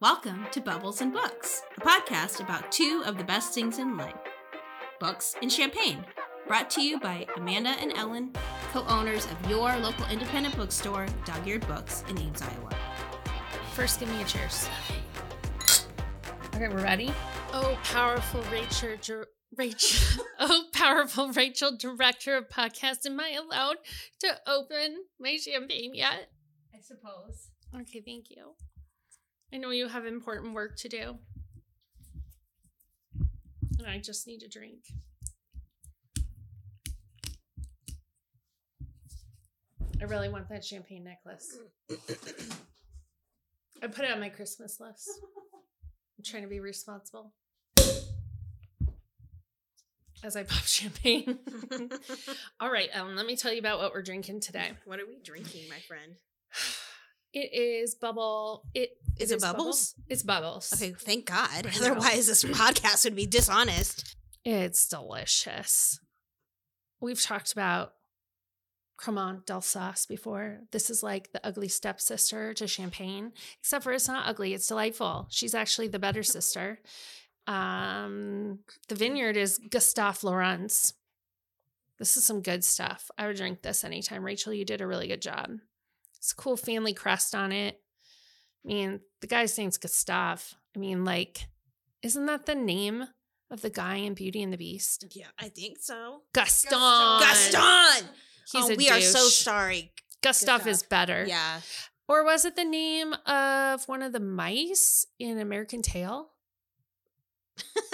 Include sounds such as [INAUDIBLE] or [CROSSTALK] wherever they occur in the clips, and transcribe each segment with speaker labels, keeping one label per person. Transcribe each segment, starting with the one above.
Speaker 1: Welcome to Bubbles and Books, a podcast about two of the best things in life books and champagne. Brought to you by Amanda and Ellen, co owners of your local independent bookstore, Dog Eared Books, in Ames, Iowa.
Speaker 2: First, give me a cheers. Okay, we're ready. Oh, powerful Rachel, Dir- Rachel. [LAUGHS] Oh, powerful Rachel, director of podcast. Am I allowed to open my champagne yet?
Speaker 1: I suppose.
Speaker 2: Okay, thank you. I know you have important work to do. And I just need a drink. I really want that champagne necklace. I put it on my Christmas list. I'm trying to be responsible. As I pop [LAUGHS] champagne. [LAUGHS] All right, Ellen, let me tell you about what we're drinking today.
Speaker 1: What are we drinking, my friend?
Speaker 2: It is bubble. It
Speaker 1: Is it bubbles?
Speaker 2: It's bubbles.
Speaker 1: Okay, thank God. Otherwise, this podcast would be dishonest.
Speaker 2: It's delicious. We've talked about Cremant d'Alsace before. This is like the ugly stepsister to champagne, except for it's not ugly. It's delightful. She's actually the better [LAUGHS] sister. Um, the vineyard is Gustave Lorentz. This is some good stuff. I would drink this anytime. Rachel, you did a really good job. It's a cool family crest on it. I mean, the guy's name's Gustave. I mean, like, isn't that the name of the guy in Beauty and the Beast?
Speaker 1: Yeah, I think so.
Speaker 2: Gaston.
Speaker 1: Gaston!
Speaker 2: He's
Speaker 1: oh,
Speaker 2: a
Speaker 1: we are so sorry.
Speaker 2: Gustav
Speaker 1: Gustav.
Speaker 2: is better.
Speaker 1: Yeah.
Speaker 2: Or was it the name of one of the mice in American Tail? [LAUGHS]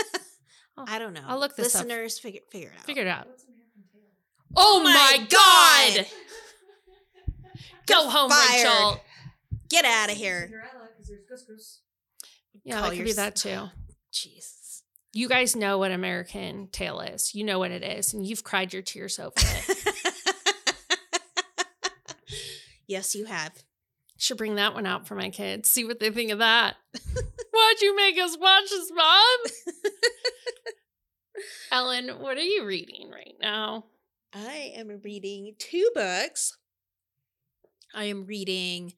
Speaker 2: Oh,
Speaker 1: I don't know.
Speaker 2: I'll look this up.
Speaker 1: Listeners, figure figure it out.
Speaker 2: Figure it out. Oh, oh
Speaker 1: my
Speaker 2: my
Speaker 1: God!
Speaker 2: God! Go home,
Speaker 1: fired.
Speaker 2: Rachel.
Speaker 1: Get out of here.
Speaker 2: Yeah,
Speaker 1: Call
Speaker 2: that could
Speaker 1: your
Speaker 2: be
Speaker 1: s-
Speaker 2: that too.
Speaker 1: Jesus.
Speaker 2: You guys know what American Tail is. You know what it is, and you've cried your tears over it. [LAUGHS]
Speaker 1: yes, you have.
Speaker 2: Should bring that one out for my kids. See what they think of that. [LAUGHS] Why'd you make us watch this, Mom? [LAUGHS] Ellen, what are you reading right now?
Speaker 1: I am reading two books. I am reading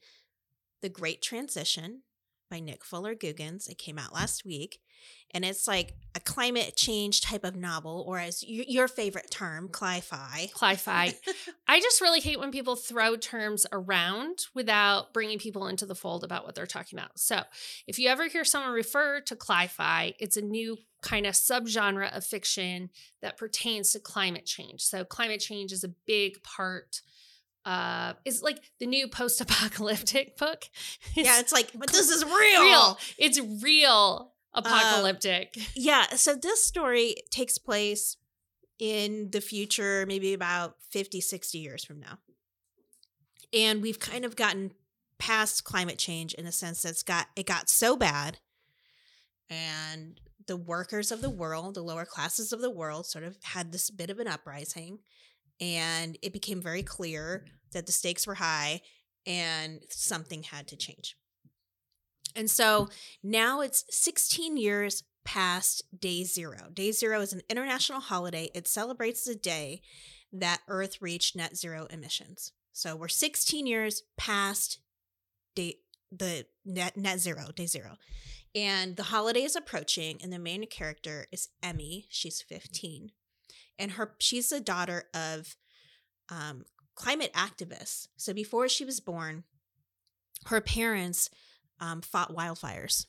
Speaker 1: The Great Transition by Nick Fuller Googins. It came out last week. And it's like a climate change type of novel, or as y- your favorite term, cli-fi.
Speaker 2: Cli-fi. [LAUGHS] I just really hate when people throw terms around without bringing people into the fold about what they're talking about. So, if you ever hear someone refer to cli-fi, it's a new kind of subgenre of fiction that pertains to climate change. So, climate change is a big part. Uh, is like the new post-apocalyptic [LAUGHS] book.
Speaker 1: yeah, it's like, but this is real.
Speaker 2: real. It's real apocalyptic.
Speaker 1: Yeah, so this story takes place in the future, maybe about 50, 60 years from now. And we've kind of gotten past climate change in the sense that it's got it got so bad and the workers of the world, the lower classes of the world sort of had this bit of an uprising and it became very clear that the stakes were high and something had to change. And so now it's 16 years past day zero. Day zero is an international holiday. It celebrates the day that Earth reached net zero emissions. So we're 16 years past day the net net zero, day zero. And the holiday is approaching, and the main character is Emmy. She's 15. And her she's the daughter of um, climate activists. So before she was born, her parents um, fought wildfires.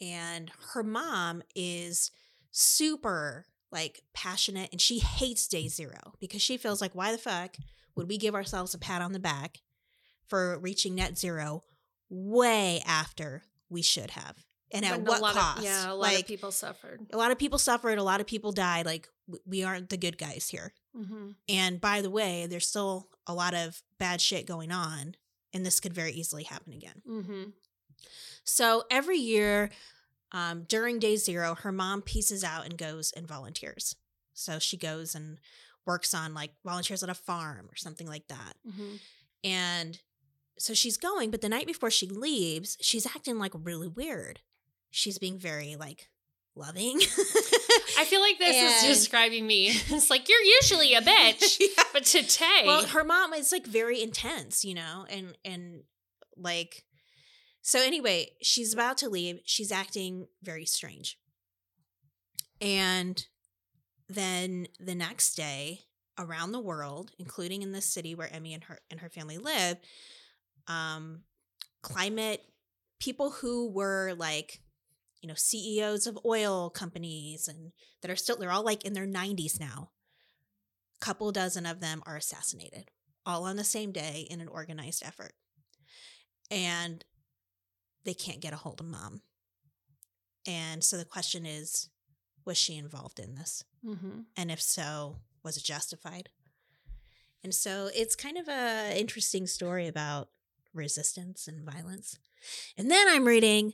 Speaker 1: And her mom is super like passionate and she hates day zero because she feels like, why the fuck would we give ourselves a pat on the back for reaching net zero way after we should have? And at what cost?
Speaker 2: Of, yeah, a lot
Speaker 1: like,
Speaker 2: of people suffered.
Speaker 1: a lot of people suffered, a lot of people died. Like, we aren't the good guys here.
Speaker 2: hmm
Speaker 1: And by the way, there's still a lot of bad shit going on, and this could very easily happen again.
Speaker 2: hmm
Speaker 1: So every year um, during day zero, her mom pieces out and goes and volunteers. So she goes and works on like volunteers at a farm or something like that.
Speaker 2: hmm
Speaker 1: And so she's going, but the night before she leaves, she's acting like really weird. She's being very like loving.
Speaker 2: I feel like this
Speaker 1: And-
Speaker 2: is describing me. [LAUGHS] It's like you're usually a bitch, [LAUGHS]
Speaker 1: Yeah.
Speaker 2: but today,
Speaker 1: Well, her mom is like very intense, you know, and and like So anyway, she's about to leave. She's acting very strange. And then the next day, around the world, including in the city where Emmy and her and her family live, um, climate people who were like, you know, CEOs of oil companies and that are still they're all like in their 90s now. A couple dozen of them are assassinated, all on the same day in an organized effort. And they can't get a hold of mom. And so the question is, was she involved in this?
Speaker 2: Mm-hmm.
Speaker 1: And if so, was it justified? And so it's kind of a interesting story about resistance and violence. And then I'm reading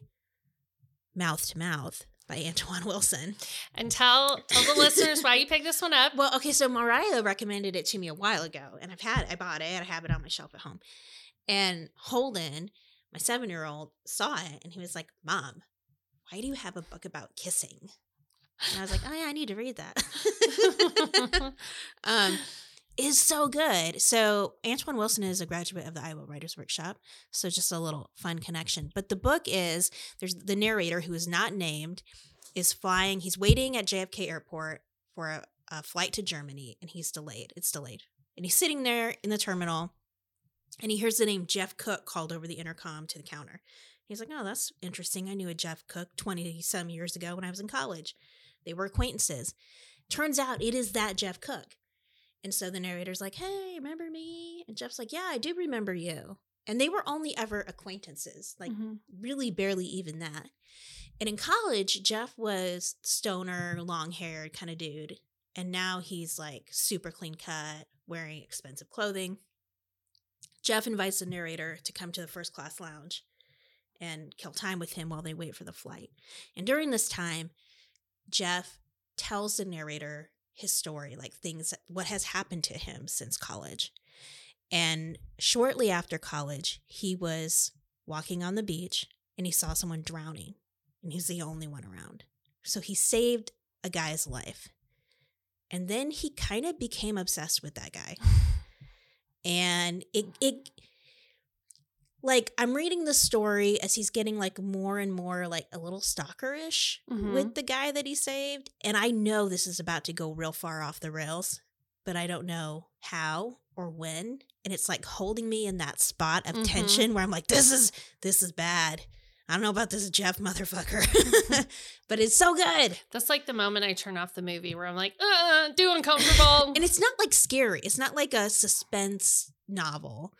Speaker 1: Mouth to Mouth by Antoine [LAUGHS] Wilson.
Speaker 2: And tell tell the listeners why you picked this one up.
Speaker 1: Well, okay, so Mariah recommended it to me a while ago, and I've had I bought it, I have it on my shelf at home. And Holden, my seven year old, saw it and he was like, Mom, why do you have a book about kissing? And I was like, Oh yeah, I need to read that. [LAUGHS] [LAUGHS] um is so good. So Antoine Wilson is a graduate of the Iowa Writers Workshop. So just a little fun connection. But the book is there's the narrator who is not named is flying. He's waiting at JFK Airport for a, a flight to Germany, and he's delayed. It's delayed, and he's sitting there in the terminal, and he hears the name Jeff Cook called over the intercom to the counter. He's like, "Oh, that's interesting. I knew a Jeff Cook twenty some years ago when I was in college. They were acquaintances. Turns out it is that Jeff Cook." And so the narrator's like, Hey, remember me? And Jeff's like, Yeah, I do remember you. And they were only ever acquaintances, like
Speaker 2: Mhm.
Speaker 1: really barely even that. And in college, Jeff was stoner, long haired kind of dude. And now he's like super clean cut, wearing expensive clothing. Jeff invites the narrator to come to the first class lounge and kill time with him while they wait for the flight. And during this time, Jeff tells the narrator his story, like things, what has happened to him since college. And shortly after college, he was walking on the beach and he saw someone drowning, and he's the only one around. So he saved a guy's life. And then he kind of became obsessed with that guy. [SIGHS] And it, it, like, I'm reading the story as he's getting like more and more like a little stalkerish
Speaker 2: Mhm.
Speaker 1: with the guy that he saved. And I know this is about to go real far off the rails, but I don't know how or when. And it's like holding me in that spot of
Speaker 2: Mhm.
Speaker 1: tension where I'm like, this is this is bad. I don't know about this Jeff motherfucker, [LAUGHS] [LAUGHS] but it's so good.
Speaker 2: That's like the moment I turn off the movie where I'm like, uh, too uncomfortable. [LAUGHS]
Speaker 1: And it's not like scary. It's not like a suspense novel.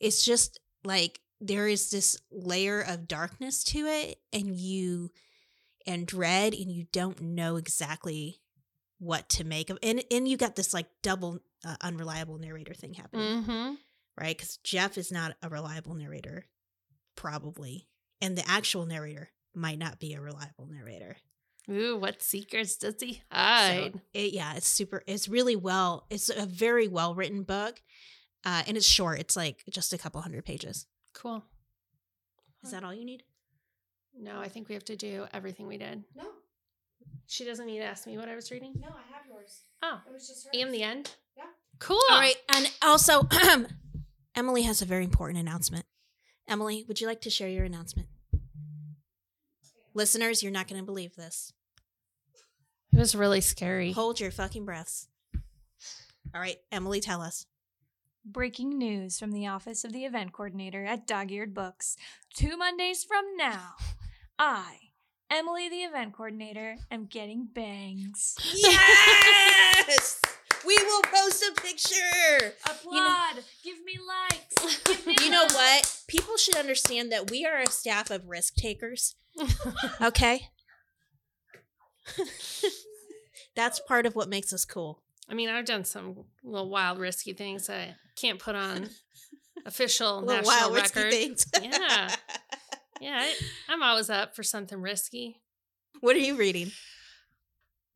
Speaker 1: It's just like there is this layer of darkness to it and you and dread and you don't know exactly what to make of and and you got this like double uh, unreliable narrator thing happening
Speaker 2: mm-hmm.
Speaker 1: right because jeff is not a reliable narrator probably and the actual narrator might not be a reliable narrator
Speaker 2: Ooh, what secrets does he
Speaker 1: So,
Speaker 2: hide?
Speaker 1: it, yeah, it's super. It's really well. It's a very well written book, uh, and it's short. It's like just a couple hundred pages.
Speaker 2: cool.
Speaker 1: Is that all you need?
Speaker 2: No, I think we have to do everything we did.
Speaker 3: No,
Speaker 2: She doesn't need to ask me what I was reading.
Speaker 3: no, I have yours.
Speaker 2: Oh,
Speaker 3: It was just hers.
Speaker 2: and the end?
Speaker 3: Yeah.
Speaker 2: Cool.
Speaker 1: All right, and also, [CLEARS THROAT] Emily has a very important announcement. Emily, would you like to share your announcement? Listeners, you're not going to believe this.
Speaker 2: It was really scary.
Speaker 1: Hold your fucking breaths. All right, Emily, tell us.
Speaker 3: Breaking news from the office of the event coordinator at Dog Eared Books. Two Mondays from now, I, Emily, the event coordinator, am getting bangs.
Speaker 1: Yes, [LAUGHS] we will post a picture.
Speaker 3: Applaud! Give me likes! Give me [LAUGHS]
Speaker 1: You know what? People should understand that we are a staff of risk takers. [LAUGHS] Okay. That's part of what makes us cool.
Speaker 2: I mean, I've done some little wild, risky things I can't put on [LAUGHS] official national
Speaker 1: wild risky
Speaker 2: record.
Speaker 1: things. [LAUGHS]
Speaker 2: Yeah. Yeah, I, I'm always up for something risky.
Speaker 1: what are you reading?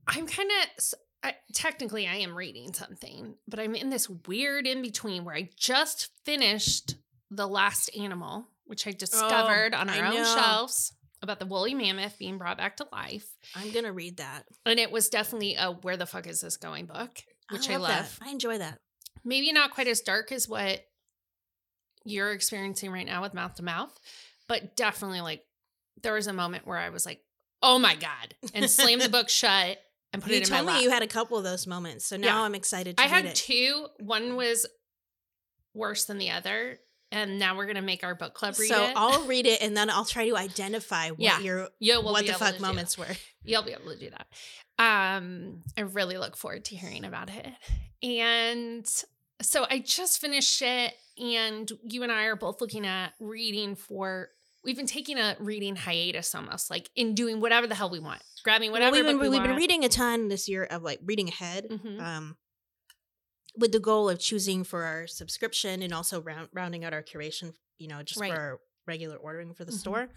Speaker 2: I'm kind of I, technically I am reading something, but I'm in this weird in between where I just finished The Last Animal, which I oh, discovered on
Speaker 1: I
Speaker 2: our own
Speaker 1: know.
Speaker 2: shelves about the woolly mammoth being brought back to life.
Speaker 1: I'm gonna read that.
Speaker 2: And it was definitely a where the fuck is this going book, which I, love.
Speaker 1: that. I enjoy that.
Speaker 2: Maybe not quite as dark as what you're experiencing right now with mouth to mouth, but definitely like there was a moment where I was like, "Oh my god!" and slammed the book [LAUGHS] shut and put
Speaker 1: you
Speaker 2: it in my
Speaker 1: told me you had a couple of those moments, so now
Speaker 2: Yeah.
Speaker 1: I'm excited to
Speaker 2: I had
Speaker 1: it.
Speaker 2: two. One was worse than the other, and now we're gonna make our book club read
Speaker 1: so
Speaker 2: it.
Speaker 1: I'll [LAUGHS] read it and then I'll try to identify what
Speaker 2: Yeah.
Speaker 1: your
Speaker 2: you
Speaker 1: what the fuck moments were.
Speaker 2: you'll be able to do that. Um, I really look forward to hearing about it. And so I just finished it, and you and I are both looking at reading for. We've been taking a reading hiatus almost, like in doing whatever the hell we want, grabbing
Speaker 1: Well,
Speaker 2: whatever
Speaker 1: we've been
Speaker 2: we
Speaker 1: we've been reading a ton this year of like reading ahead.
Speaker 2: Mhm.
Speaker 1: Um with the goal of choosing for our subscription and also round, rounding out our curation, you know, just
Speaker 2: Right.
Speaker 1: for our regular ordering for the
Speaker 2: Mhm.
Speaker 1: store.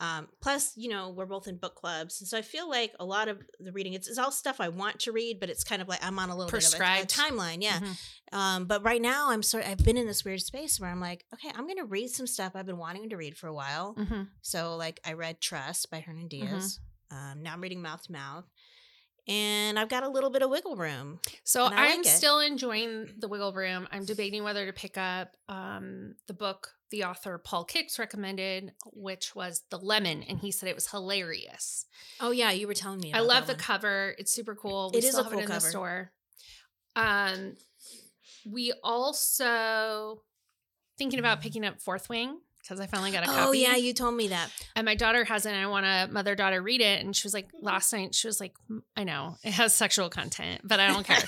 Speaker 1: Um, plus, you know, we're both in book clubs. And so I feel like a lot of the reading, it's, it's all stuff I want to read, but it's kind of like I'm on a little bit of a, a
Speaker 2: Prescribed.
Speaker 1: timeline. Yeah.
Speaker 2: Mhm.
Speaker 1: Um, but right now I'm sort I've been in this weird space where I'm like, okay, I'm going to read some stuff I've been wanting to read for a while.
Speaker 2: Mhm.
Speaker 1: So like I read Trust by Hernan
Speaker 2: Mm-hmm.
Speaker 1: Diaz. Um, now I'm reading Mouth to Mouth. And I've got a little bit of wiggle room.
Speaker 2: So
Speaker 1: I
Speaker 2: I'm
Speaker 1: like
Speaker 2: still enjoying the Wiggle Room. I'm debating whether to pick up um, the book the author Paul Kicks recommended, which was The Lemon, and he said it was hilarious.
Speaker 1: Oh yeah, you were telling me.
Speaker 2: I love the
Speaker 1: one.
Speaker 2: cover. It's super cool. We
Speaker 1: It is a cool
Speaker 2: it in
Speaker 1: cover.
Speaker 2: the store. Um, we also thinking about picking up Fourth Wing because I finally got a copy.
Speaker 1: Oh yeah, you told me that.
Speaker 2: and my daughter has it. and I want to mother daughter read it, and she was like last night. She was like, "Mm, I know it has sexual content, but I don't care. [LAUGHS]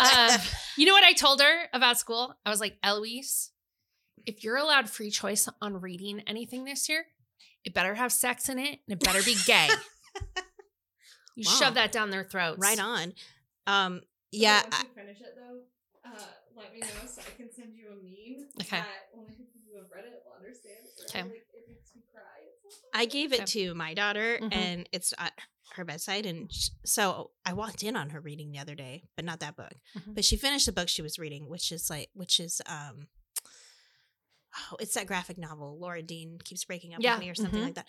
Speaker 2: um, you know what I told her about school? I was like, Eloise, if you're allowed free choice on reading anything this year, it better have sex in it and it better be gay. [LAUGHS] You
Speaker 1: Wow.
Speaker 2: shove that down their throats.
Speaker 1: right on. Um, yeah,
Speaker 4: Once
Speaker 1: I-
Speaker 4: you finish it though, uh, let me know so I can send you a meme.
Speaker 2: Okay.
Speaker 4: That only people who have read it will understand.
Speaker 2: Okay.
Speaker 4: Like, it makes me cry.
Speaker 1: I gave it
Speaker 2: Okay.
Speaker 1: to my daughter,
Speaker 2: Mhm.
Speaker 1: and it's at her bedside. And sh- so I walked in on her reading the other day, but not that book.
Speaker 2: Mhm.
Speaker 1: But she finished the book she was reading, which is like, which is um, oh, it's that graphic novel. Laura Dean keeps breaking up
Speaker 2: Yeah,
Speaker 1: with me or something
Speaker 2: mhm.
Speaker 1: like that.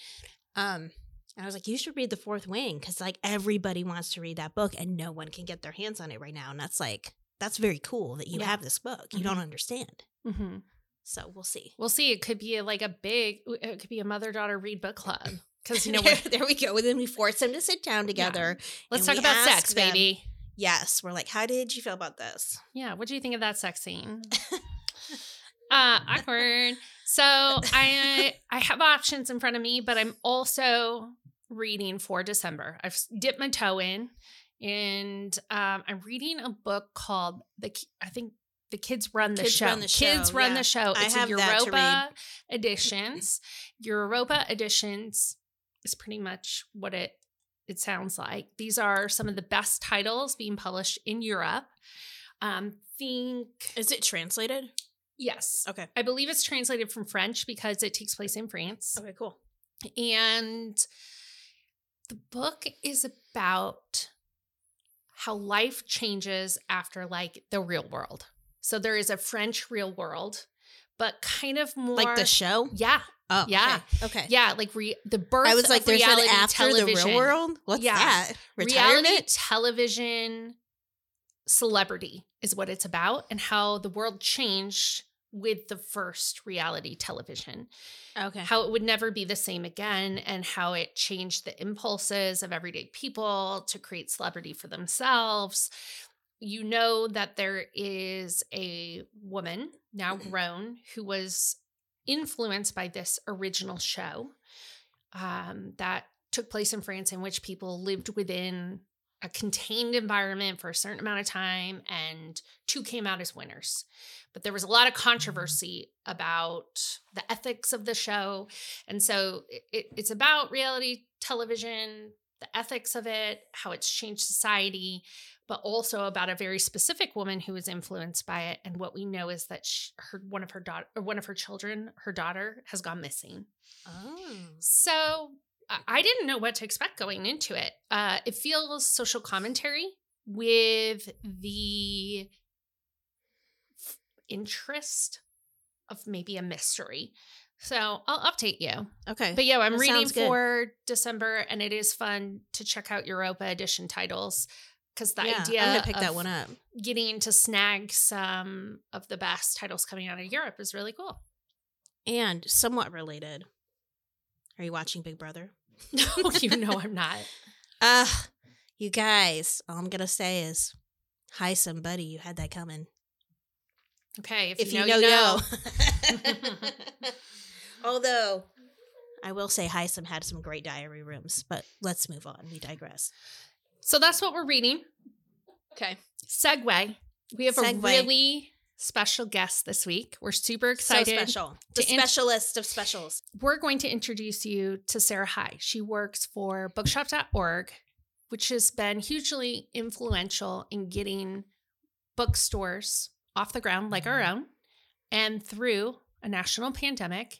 Speaker 1: Um, and I was like, you should read The Fourth Wing because like everybody wants to read that book, and no one can get their hands on it right now. And that's like, that's very cool that you
Speaker 2: Yeah.
Speaker 1: have this book. You don't understand.
Speaker 2: Mhm.
Speaker 1: So we'll see.
Speaker 2: We'll see. It could be like a big, it could be a mother daughter read book club. [LAUGHS] Because, you [LAUGHS] know,
Speaker 1: there, there we go. And then we force them to sit down together.
Speaker 2: let's talk about sex,
Speaker 1: them-
Speaker 2: baby.
Speaker 1: Yes, we're like, how did you feel about this?
Speaker 2: Yeah. What do you think of that sex scene? [LAUGHS] uh, awkward. So I I have options in front of me, but I'm also reading for December. I've dipped my toe in, and um, I'm reading a book called the. I think the kids run the
Speaker 1: Kids
Speaker 2: show.
Speaker 1: Run the
Speaker 2: Kids
Speaker 1: Show,
Speaker 2: run
Speaker 1: yeah.
Speaker 2: the show.
Speaker 1: I
Speaker 2: It's
Speaker 1: have
Speaker 2: a Europa editions. Europa editions is pretty much what it it sounds like. These are some of the best titles being published in Europe. Um, think
Speaker 1: Is it translated?
Speaker 2: yes,
Speaker 1: Okay.
Speaker 2: I believe it's translated from French because it takes place in France.
Speaker 1: Okay, cool.
Speaker 2: And the book is about how life changes after like the real world. So there is a French real world, but kind of more
Speaker 1: Like the show?
Speaker 2: Yeah,
Speaker 1: Oh,
Speaker 2: Yeah.
Speaker 1: Okay. okay.
Speaker 2: yeah, like re- the birth.
Speaker 1: I was like, there's an
Speaker 2: reality
Speaker 1: after the
Speaker 2: television.
Speaker 1: real world? What's
Speaker 2: Yeah.
Speaker 1: that?
Speaker 2: Reality television celebrity is what it's about, and how the world changed with the first reality television.
Speaker 1: Okay.
Speaker 2: how it would never be the same again and how it changed the impulses of everyday people to create celebrity for themselves. You know that there is a woman now grown who was influenced by this original show um, that took place in France, in which people lived within a contained environment for a certain amount of time, and two came out as winners. But there was a lot of controversy about the ethics of the show. And so it, it- it's about reality television, the ethics of it, how it's changed society, but also about a very specific woman who was influenced by it. And what we know is that she, her one of her daughter or one of her children, her daughter, has gone missing.
Speaker 1: Oh.
Speaker 2: So I- didn't know what to expect going into it. Uh, it feels social commentary with the f- interest of maybe a mystery. So I'll update you.
Speaker 1: Okay.
Speaker 2: But yeah, I'm
Speaker 1: That
Speaker 2: reading for December, and it is fun to check out Europa edition titles because the
Speaker 1: yeah,
Speaker 2: idea
Speaker 1: I'm gonna pick that one up.
Speaker 2: getting to snag some of the best titles coming out of Europe is really cool.
Speaker 1: And somewhat related, Are you watching Big Brother? [LAUGHS]
Speaker 2: No, you know I'm not. [LAUGHS]
Speaker 1: Uh, you guys, all I'm gonna say is, hi, somebody, you had that coming.
Speaker 2: Okay, if,
Speaker 1: If
Speaker 2: you
Speaker 1: you
Speaker 2: know, you know.
Speaker 1: know. [LAUGHS] Although, I will say Hisam had some great diary rooms, but let's move on. We digress.
Speaker 2: So that's what we're reading.
Speaker 1: Okay.
Speaker 2: Segue. We have a really special guest this week. We're super excited.
Speaker 1: So special. The
Speaker 2: int-
Speaker 1: specialist of specials.
Speaker 2: We're going to introduce you to Sarah High. She works for bookshop.org, which has been hugely influential in getting bookstores off the ground like our mm-hmm. own and through a national pandemic.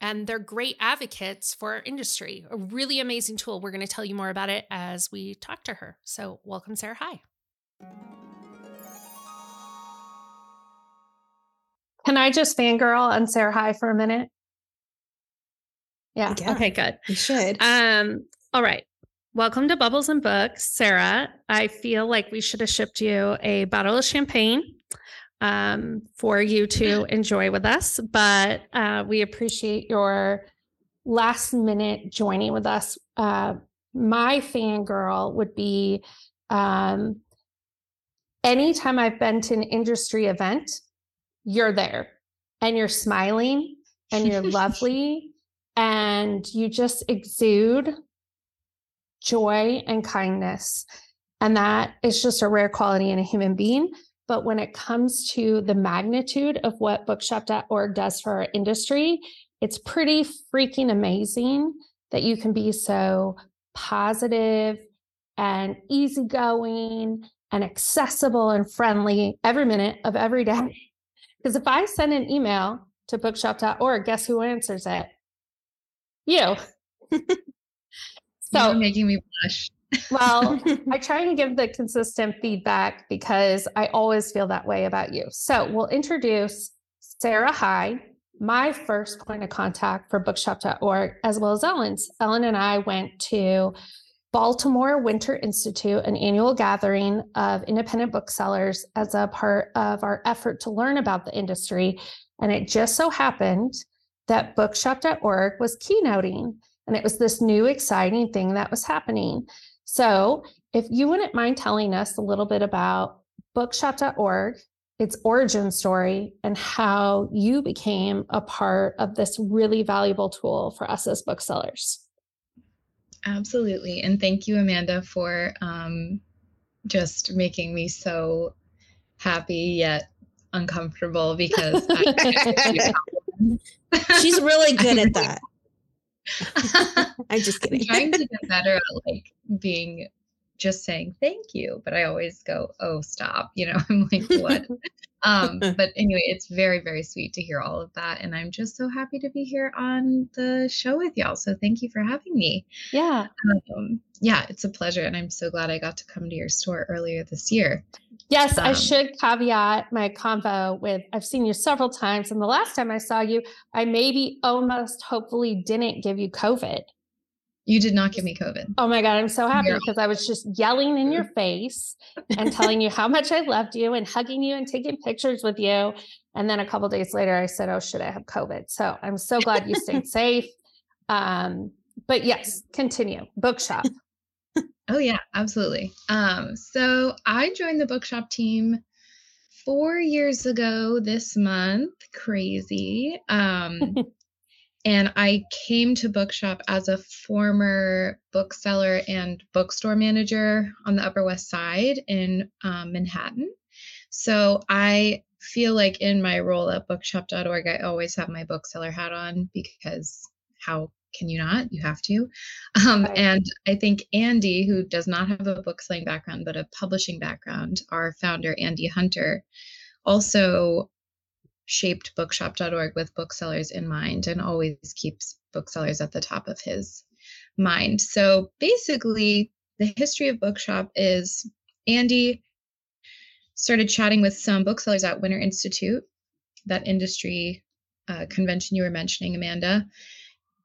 Speaker 2: And they're great advocates for our industry. A really amazing tool. We're going to tell you more about it as we talk to her. So, welcome, Sarah Hi. Can I just fangirl on Sarah High for a minute? Yeah.
Speaker 1: Yeah.
Speaker 2: Okay, good.
Speaker 1: You should.
Speaker 2: Um, all right. Welcome to Bubbles and Books, Sarah. I feel like we should have shipped you a bottle of champagne um, for you to enjoy with us, but uh, we appreciate your last minute joining with us. Uh, my fangirl would be um, anytime I've been to an industry event, you're there and you're smiling and you're lovely [LAUGHS] and you just exude joy and kindness. And that is just a rare quality in a human being. But when it comes to the magnitude of what bookshop.org does for our industry, it's pretty freaking amazing that you can be so positive and easygoing and accessible and friendly every minute of every day. Because if I send an email to bookshop.org, guess who answers it? You. [LAUGHS]
Speaker 5: You're
Speaker 2: so,
Speaker 5: making me blush.
Speaker 2: Well, [LAUGHS] I try and give the consistent feedback because I always feel that way about you. So we'll introduce Sarah High, my first point of contact for bookshop.org, as well as Ellen's. Ellen and I went to Baltimore Winter Institute, an annual gathering of independent booksellers as a part of our effort to learn about the industry. And it just so happened that bookshop.org was keynoting, and it was this new exciting thing that was happening. So, if you wouldn't mind telling us a little bit about bookshop.org, its origin story, and how you became a part of this really valuable tool for us as booksellers.
Speaker 5: Absolutely. And thank you, Amanda, for um, just making me so happy yet uncomfortable because I, [LAUGHS]
Speaker 1: She's really good at [LAUGHS] that.
Speaker 5: I'm
Speaker 1: I'm just kidding.
Speaker 5: trying to get [LAUGHS] better at like being just saying thank you, but I always go, oh, stop. You know, [LAUGHS] I'm like, what? [LAUGHS] um, but anyway, it's very, very sweet to hear all of that. And I'm just so happy to be here on the show with y'all. So thank you for having me.
Speaker 2: Yeah.
Speaker 5: Um, yeah, it's a pleasure. And I'm so glad I got to come to your store earlier this year.
Speaker 2: Yes, I
Speaker 5: Um,
Speaker 2: should caveat my convo with I've seen you several times. And the last time I saw you, I maybe almost hopefully didn't give you COVID.
Speaker 5: You did not give me COVID.
Speaker 2: Oh my God, I'm so happy because I was just yelling in your face and telling you how much I loved you and hugging you and taking pictures with you. And then a couple days later, I said, Oh, should I have COVID? So I'm so glad you stayed [LAUGHS] safe. Um, but yes, continue. Bookshop.
Speaker 5: Oh yeah, absolutely. Um, so I joined the bookshop team four years ago this month. Crazy. Um, [LAUGHS] and I came to bookshop as a former bookseller and bookstore manager on the Upper West Side in um, Manhattan. So I feel like in my role at bookshop.org, I always have my bookseller hat on because how can you not? You have to. Um, And I think Andy, who does not have a book selling background, but a publishing background, our founder, Andy Hunter, also shaped bookshop.org with booksellers in mind and always keeps booksellers at the top of his mind. So basically, the history of bookshop is Andy started chatting with some booksellers at Winter Institute, that industry uh, convention you were mentioning, Amanda.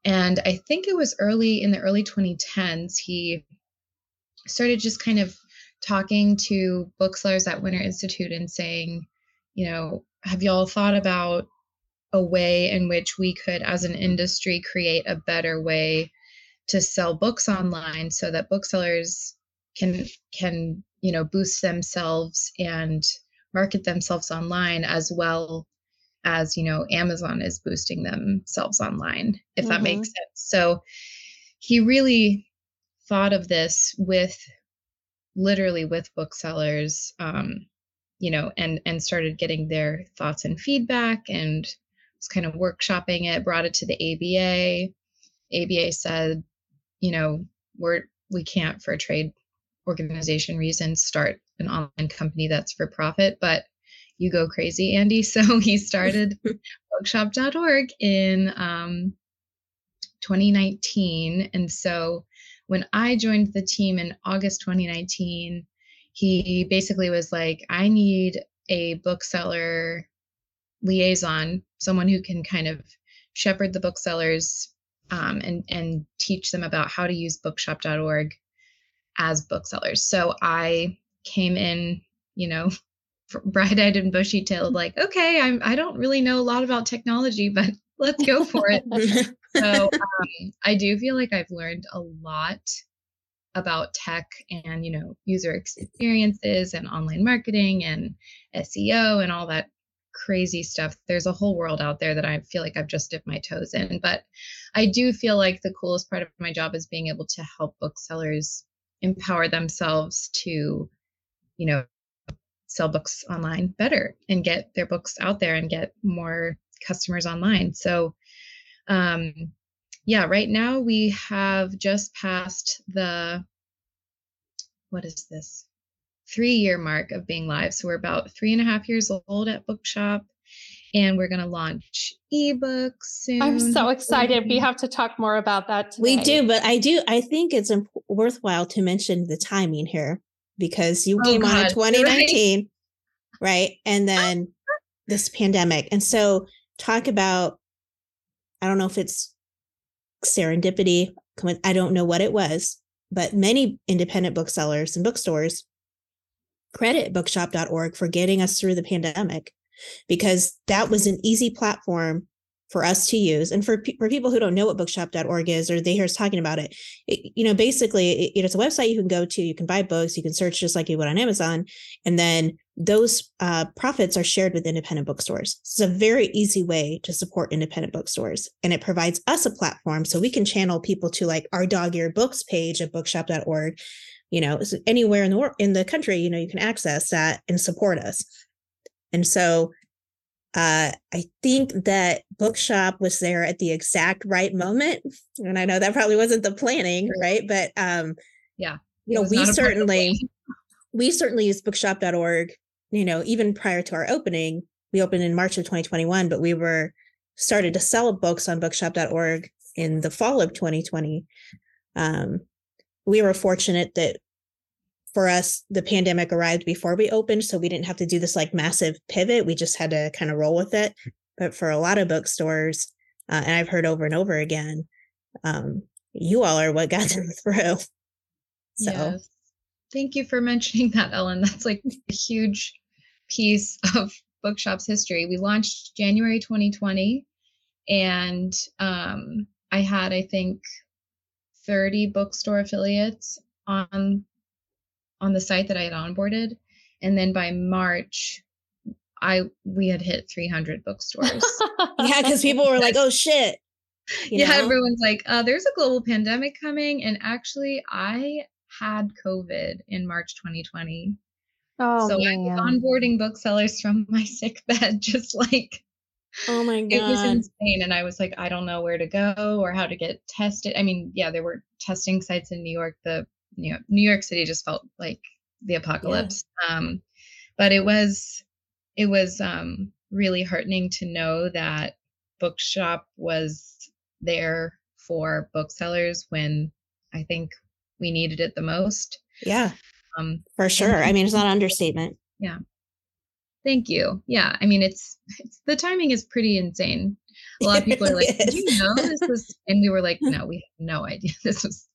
Speaker 5: And I think it was early in the early 2010s, he started just kind of talking to booksellers at Winter Institute and saying, you know, have y'all thought about a way in which we could, as an industry, create a better way to sell books online so that booksellers can can you know boost themselves and market themselves online as well as you know amazon is boosting themselves online if that makes sense. So he really thought of this with literally with booksellers um you know and and started getting their thoughts and feedback and was kind of workshopping it brought it to the aba aba said you know we're we can't for a trade organization reasons start an online company that's for profit. But you go crazy andy [LAUGHS] so he started [LAUGHS] bookshop.org in um, 2019 and so when i joined the team in august 2019 he basically was like i need a bookseller liaison someone who can kind of shepherd the booksellers um, and and teach them about how to use bookshop.org as booksellers. So I came in, you know, bright-eyed and bushy-tailed, like, okay, I'm I don't really know a lot about technology, but [LAUGHS] let's go for it. [LAUGHS] so um, I do feel like I've learned a lot about tech and you know user experiences and online marketing and SEO and all that crazy stuff. There's a whole world out there that I feel like I've just dipped my toes in. But I do feel like the coolest part of my job is being able to help booksellers empower themselves to, you know, sell books online better and get their books out there and get more customers online. So, um, yeah, right now we have just passed the, what is this? three year mark of being live. So we're about three and a half years old at Bookshop, and we're going to launch ebooks soon.
Speaker 2: I'm so excited. We have to talk more about that today.
Speaker 1: We do, but I do. I think it's imp- worthwhile to mention the timing here because you
Speaker 5: Oh,
Speaker 1: came on in 2019, right? And [LAUGHS] then this pandemic, and so talk about. I don't know if it's serendipity. I don't know what it was, but many independent booksellers and bookstores credit bookshop.org for getting us through the pandemic because that was mm-hmm. an easy platform for us to use and for, for people who don't know what bookshop.org is or they hear us talking about it, it you know basically it, it's a website you can go to you can buy books you can search just like you would on amazon and then those uh, profits are shared with independent bookstores. It's a very easy way to support independent bookstores and it provides us a platform so we can channel people to like our dog-eared books page at bookshop.org you know anywhere in the world in the country you know you can access that and support us. And so uh i think that bookshop was there at the exact right moment and i know that probably wasn't the planning right? But um
Speaker 5: Yeah,
Speaker 1: you know we
Speaker 5: not a part of the
Speaker 1: certainly [LAUGHS] we certainly use bookshop.org you know even prior to our opening. We opened in march of 2021 but we were started to sell books on bookshop.org in the fall of 2020 um, we were fortunate that for us the pandemic arrived before we opened so we didn't have to do this like massive pivot we just had to kind of roll with it but for a lot of bookstores uh, and i've heard over and over again um, you all are what got [LAUGHS] them through so
Speaker 5: Yes. Thank you for mentioning [LAUGHS] that, Ellen. That's like a huge piece [LAUGHS] of Bookshop's history. We launched January 2020, and um, I had, I think, 30 bookstore affiliates on on the site that I had onboarded, and then by March, I we had hit 300 bookstores. [LAUGHS]
Speaker 1: yeah because people were like oh shit you
Speaker 5: yeah,
Speaker 1: know?
Speaker 5: everyone's like, uh, there's a global pandemic coming. And actually, I had COVID in March 2020.
Speaker 2: oh
Speaker 5: so I was onboarding booksellers from [LAUGHS] my sick bed, just like
Speaker 1: oh my god.
Speaker 5: it was insane. And I was like, I don't know where to go or how to get tested. I mean, yeah, there were testing sites in New York. The you know, New York City just felt like the apocalypse. Um, but it was it was um really heartening to know that bookshop was there for booksellers when I think we needed it the most.
Speaker 1: yeah
Speaker 5: Um,
Speaker 1: for sure i mean it's not an understatement Yeah.
Speaker 5: Thank you. Yeah, I mean it's it's the timing is pretty insane. A lot of people are like, "Did you [LAUGHS] know this was?" And we were like, [LAUGHS] "No, we had no idea [LAUGHS] this was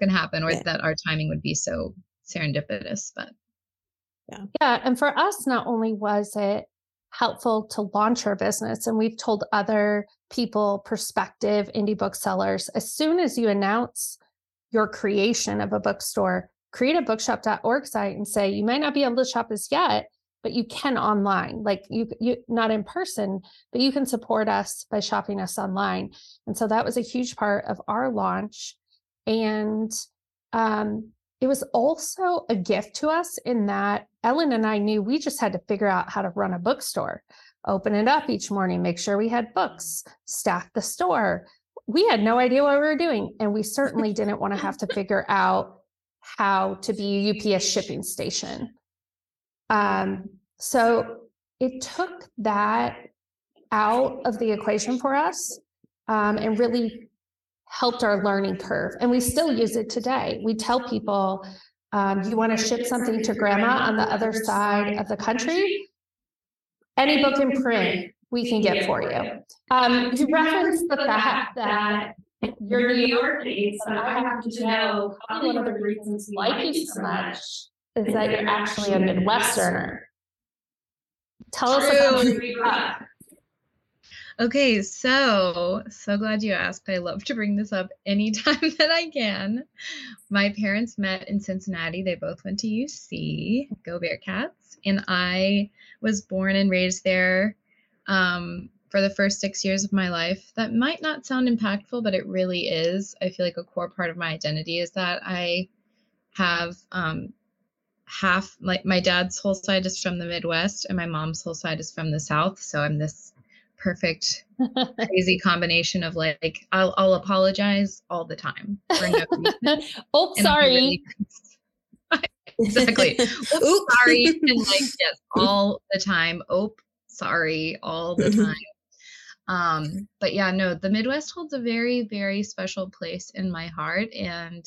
Speaker 5: going to happen, or
Speaker 1: Yeah.
Speaker 5: that our timing would be so serendipitous." But
Speaker 2: Yeah. Yeah. And for us, not only was it helpful to launch our business. And we've told other people, prospective indie booksellers, as soon as you announce your creation of a bookstore, create a bookshop.org site and say, you might not be able to shop this yet, but you can online like you you not in person but you can support us by shopping us online and so that was a huge part of our launch and um, it was also a gift to us in that ellen and i knew we just had to figure out how to run a bookstore open it up each morning make sure we had books staff the store. We had no idea what we were doing and we certainly didn't want to have to figure out how to be a ups shipping station. Um, so it took that out of the equation for us um, and really helped our learning curve. And we still use it today. We tell people, um, you want to ship something to grandma on the other side of the country? Any book in print we can get for you. Um, you referenced the fact that you're New York based, but I have to know one of the reasons you like you so much is that you're actually a Midwesterner. Tell us about
Speaker 5: Okay, so so glad you asked. I love to bring this up anytime [LAUGHS] that I can. My parents met in Cincinnati. They both went to UC, Go Bearcats, and I was born and raised there um, for the first six years of my life. That might not sound impactful, but it really is. I feel like a core part of my identity is that I have um, half like my dad's whole side is from the Midwest and my mom's whole side is from the South. So I'm this perfect [LAUGHS] crazy combination of like I'll, I'll apologize all the time no
Speaker 2: oh, [LAUGHS] sorry. Really [LAUGHS]
Speaker 5: exactly. Oops, sorry. And like yes, all the time. Oh, sorry, all the time. Um, but yeah, no, the Midwest holds a very, very special place in my heart. And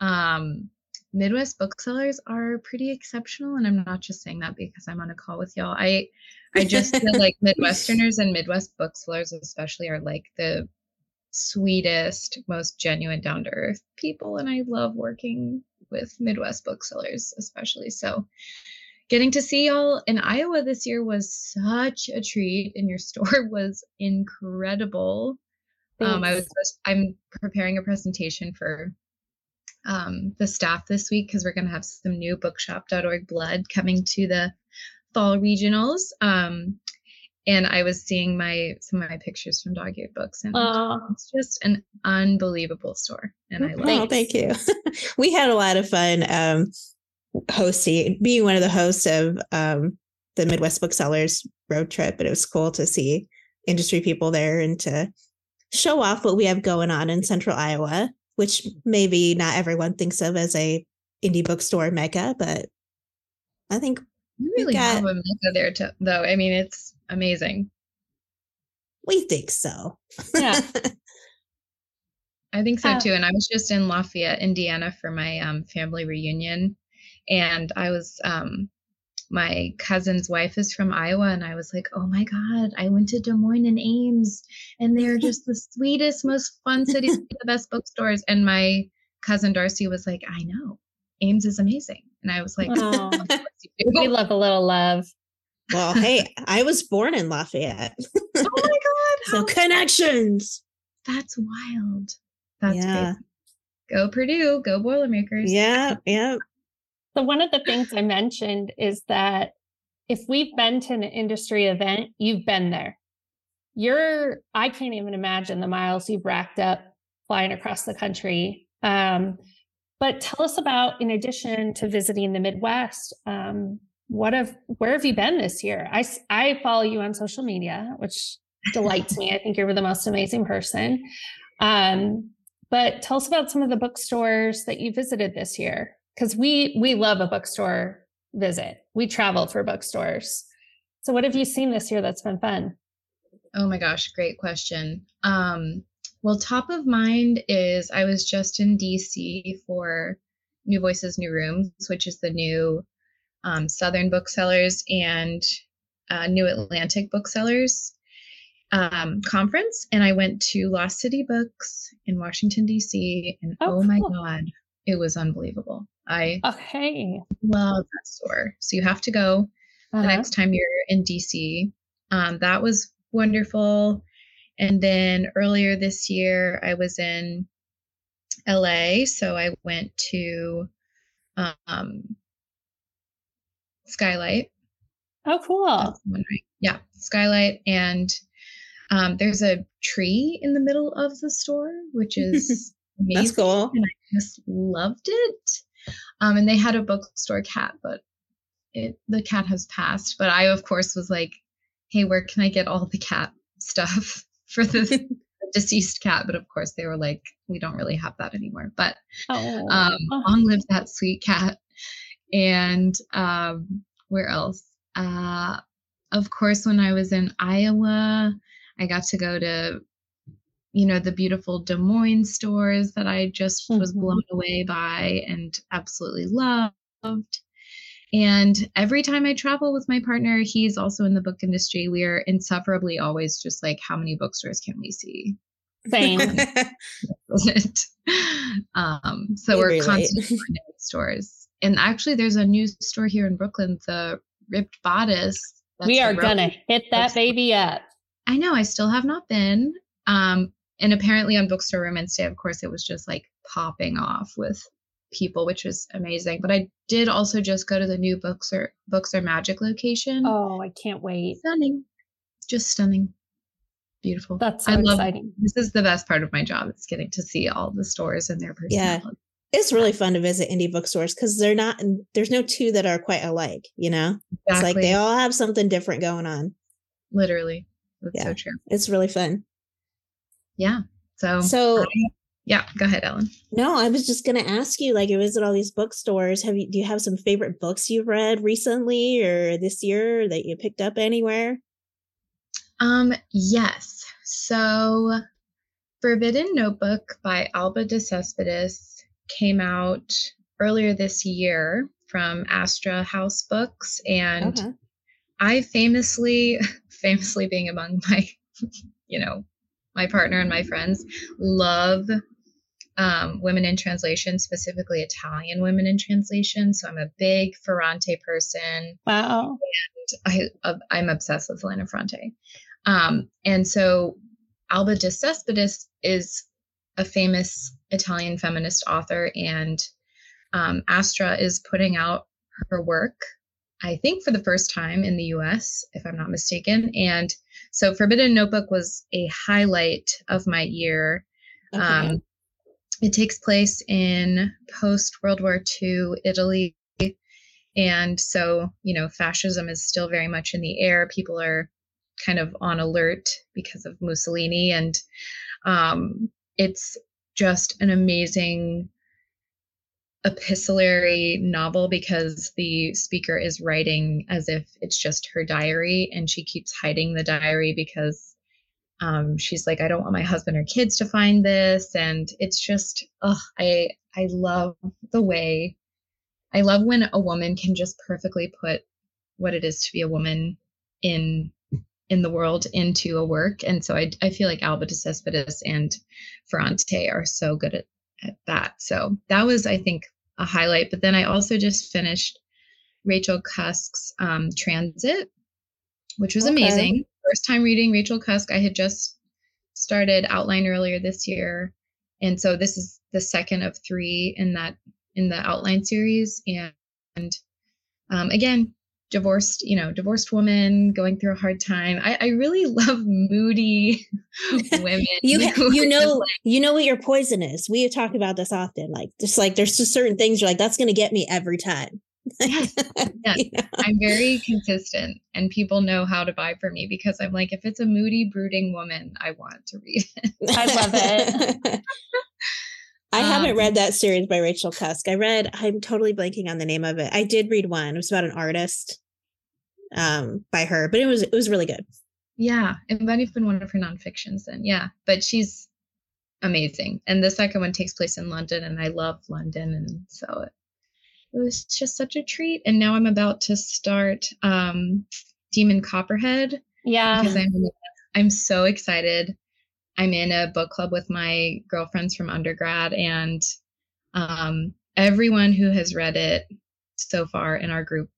Speaker 5: um Midwest booksellers are pretty exceptional. And I'm not just saying that because I'm on a call with y'all. I I just feel like [LAUGHS] Midwesterners and Midwest booksellers especially are like the sweetest, most genuine, down to earth people. And I love working with Midwest booksellers, especially. So getting to see y'all in Iowa this year was such a treat, and your [LAUGHS] store was incredible. Um, I was I'm preparing a presentation for um, the staff this week because we're going to have some new bookshop.org blood coming to the fall regionals. Um, and I was seeing my some of my pictures from Dog Eared Books, and it's just an unbelievable store. And I love.
Speaker 1: Oh, thank you. [LAUGHS] we had a lot of fun um, hosting, being one of the hosts of um, the Midwest Booksellers road trip, but it was cool to see industry people there and to show off what we have going on in Central Iowa which maybe not everyone thinks of as a indie bookstore mecca, but I think
Speaker 5: you really got, have a mecca there too, though. I mean, it's amazing.
Speaker 1: We think so.
Speaker 2: Yeah. [LAUGHS]
Speaker 5: I think so uh, too. And I was just in Lafayette, Indiana for my um, family reunion. And I was um, my cousin's wife is from Iowa, and I was like, oh my God, I went to Des Moines and Ames, and they're [LAUGHS] just the sweetest, most fun cities, [LAUGHS] the best bookstores. And my cousin Darcy was like, I know, Ames is amazing. And I was like, [LAUGHS] oh,
Speaker 2: we love a little love.
Speaker 1: Well, hey, I was born in Lafayette.
Speaker 5: oh my God.
Speaker 1: so connections.
Speaker 5: That's wild. That's yeah. Crazy. Go Purdue, go Boilermakers.
Speaker 1: Yeah, yeah.
Speaker 2: So, one of the things I mentioned is that if we've been to an industry event, you've been there. You're, I can't even imagine the miles you've racked up flying across the country. Um, but tell us about, in addition to visiting the Midwest, um, what have, where have you been this year? I, I follow you on social media, which delights me. I think you're the most amazing person. Um, but tell us about some of the bookstores that you visited this year because we we love a bookstore visit. We travel for bookstores. So what have you seen this year that's been fun?
Speaker 5: Oh my gosh, great question. Um, well, top of mind is I was just in DC for New Voices, New Rooms, which is the new um, Southern booksellers and uh, New Atlantic booksellers um, conference. And I went to Lost City Books in Washington, D.C. And oh, oh my cool. God, it was unbelievable. I
Speaker 2: okay
Speaker 5: love that store. So you have to go.
Speaker 2: Uh-huh.
Speaker 5: the next time you're in DC. Um, that was wonderful. And then earlier this year, I was in LA. So I went to um, Skylight.
Speaker 2: Oh, cool.
Speaker 5: That's the one, right? Yeah, Skylight. And um, there's a tree in the middle of the store, which is [LAUGHS] amazing.
Speaker 1: That's cool.
Speaker 5: And I just loved it. Um, and they had a bookstore cat, but it the cat has passed. But I, of course, was like, "Hey, where can I get all the cat stuff [LAUGHS] for the [LAUGHS] deceased cat?" But of course, they were like, "We don't really have that anymore." But
Speaker 2: Oh,
Speaker 5: um, long live that sweet cat. And um, where else? Uh, of course, when I was in Iowa, I got to go to, you know, the beautiful Des Moines stores that I just was
Speaker 2: Mhm.
Speaker 5: blown away by and absolutely loved. And every time I travel with my partner, he's also in the book industry. We are insufferably always just like, how many bookstores can we see?
Speaker 2: same. [LAUGHS]
Speaker 5: um, so
Speaker 1: We
Speaker 5: we're
Speaker 1: relate.
Speaker 5: constantly going stores. And actually, there's a new store here in Brooklyn, the Ripped Bodice.
Speaker 2: we are gonna hit that
Speaker 5: bookstore.
Speaker 2: baby up.
Speaker 5: I know. I still have not been. Um, and apparently on Bookstore Romance Day, of course, it was just like popping off with people, which was amazing. But I did also just go to the new books or Books Are Magic location.
Speaker 2: Oh, I can't wait.
Speaker 5: Stunning, just stunning, beautiful.
Speaker 2: That's so
Speaker 5: I love
Speaker 2: exciting.
Speaker 5: this is the best part of my job. It's getting to see all the stores and their personality Yeah.
Speaker 1: it's really fun to visit indie bookstores because they're not there's no two that are quite alike you know it's like they all have something different going on
Speaker 5: literally. That's
Speaker 1: Yeah.
Speaker 5: so true.
Speaker 1: it's really fun
Speaker 5: Yeah. So,
Speaker 1: so
Speaker 5: I- yeah, go ahead, Ellen.
Speaker 1: no i was just gonna ask you like you visit all these bookstores have you do you have some favorite books you've read recently or this year that you picked up anywhere
Speaker 5: Um, yes. So, Forbidden Notebook by Alba de Cespedes came out earlier this year from Astra House Books, and
Speaker 1: Okay.
Speaker 5: I famously, [LAUGHS] famously being among my, [LAUGHS] you know, my partner and my friends, love um, women in translation, specifically Italian women in translation. So I'm a big Ferrante person.
Speaker 2: Wow.
Speaker 5: I uh, I'm obsessed with Elena Ferrante. Um, and so Alba de Cespedes is a famous Italian feminist author, and um, Astra is putting out her work, I think, for the first time in the US, if I'm not mistaken. And so Forbidden Notebook was a highlight of my year.
Speaker 1: Okay.
Speaker 5: Um, it takes place in post World War II Italy. And so, you know, fascism is still very much in the air. People are kind of on alert because of Mussolini. And um, it's just an amazing epistolary novel because the speaker is writing as if it's just her diary and she keeps hiding the diary because um, she's like, I don't want my husband or kids to find this. And it's just, oh, I, I love the way, I love when a woman can just perfectly put what it is to be a woman in, in the world into a work. And so I, I feel like Alba de Cespedes and Ferrante are so good at, at that. So that was, I think, a highlight. But then I also just finished Rachel Cusk's um, Transit, which was
Speaker 1: Okay.
Speaker 5: amazing. First time reading Rachel Cusk. I had just started Outline earlier this year, and so this is the second of three in that in the Outline series. And, and um, again, divorced, you know, divorced woman going through a hard time. I, I really [LAUGHS] love moody [LAUGHS] women.
Speaker 1: you ha- [LAUGHS] you know
Speaker 5: like-
Speaker 1: you know what your poison is we have talked about this often like just like there's just certain things you're like that's gonna get me every time
Speaker 5: Yes, yes.
Speaker 1: You know?
Speaker 5: I'm very consistent and people know how to buy for me because I'm like, if it's a moody, brooding woman, I want to read it.
Speaker 2: I love it.
Speaker 1: I haven't
Speaker 5: Um,
Speaker 1: read that series by Rachel Cusk. I read, I'm totally blanking on the name of it. I did read one. It was about an artist um by her, but it was it was really good.
Speaker 5: Yeah, it might have been one of her nonfictions then. Yeah, but she's amazing. And the second one takes place in London, and I love London, and so it, it was just such a treat. And now I'm about to start um, Demon Copperhead
Speaker 2: Yeah.
Speaker 5: because I'm I'm so excited. I'm in a book club with my girlfriends from undergrad, and um, everyone who has read it so far in our group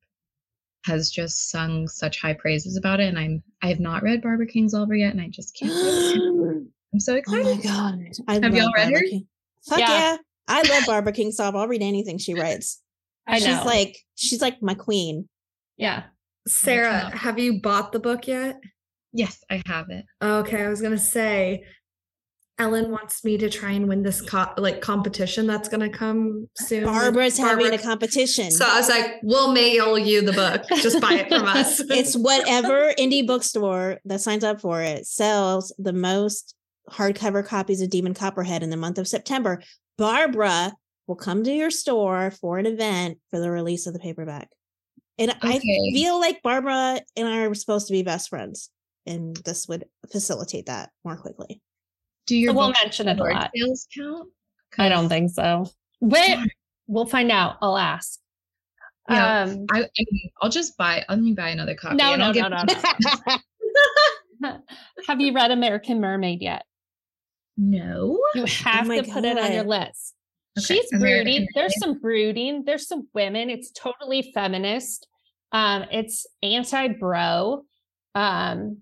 Speaker 5: has just sung such high praises about it and I'm I have not read Barbara Kingsolver yet and I just can't wait. [GASPS] I'm so excited!
Speaker 1: Oh my god! I
Speaker 5: Have
Speaker 1: love
Speaker 5: y'all read
Speaker 1: Barbara
Speaker 5: her?
Speaker 1: King. Fuck
Speaker 2: Yeah.
Speaker 1: yeah. I love Barbara Kingsolver. I'll read anything she writes. [LAUGHS]
Speaker 2: I know.
Speaker 1: She's like she's like my queen.
Speaker 2: yeah.
Speaker 4: Sarah, have you bought the book yet?
Speaker 5: Yes, I have it.
Speaker 4: Okay, I was gonna say, Ellen wants me to try and win this co- like competition that's gonna come soon. with
Speaker 1: Barbara's having a competition.
Speaker 4: So I was like, we'll mail you the book. Just buy it from us. [LAUGHS]
Speaker 1: it's whatever indie bookstore that signs up for it sells the most hardcover copies of Demon Copperhead in the month of September. Barbara will come to your store for an event for the release of the paperback. And I feel like Barbara and I are supposed to be best friends, and this would facilitate that more quickly.
Speaker 5: Do your
Speaker 2: we'll mention it a lot.
Speaker 5: sales count?
Speaker 2: I don't think so. But we'll find out. I'll ask.
Speaker 5: Yeah.
Speaker 2: Um,
Speaker 5: I, I mean, I'll just buy. Let me buy another copy.
Speaker 2: no,
Speaker 5: and
Speaker 2: no,
Speaker 5: I'll
Speaker 2: no, no, no. [LAUGHS] Have you read American Mermaid yet?
Speaker 5: No.
Speaker 2: You have
Speaker 1: my
Speaker 2: to put it on your list.
Speaker 5: Okay,
Speaker 2: She's
Speaker 5: American
Speaker 2: brooding. There's some brooding. There's some women. It's totally feminist. Um, it's anti-bro. Um,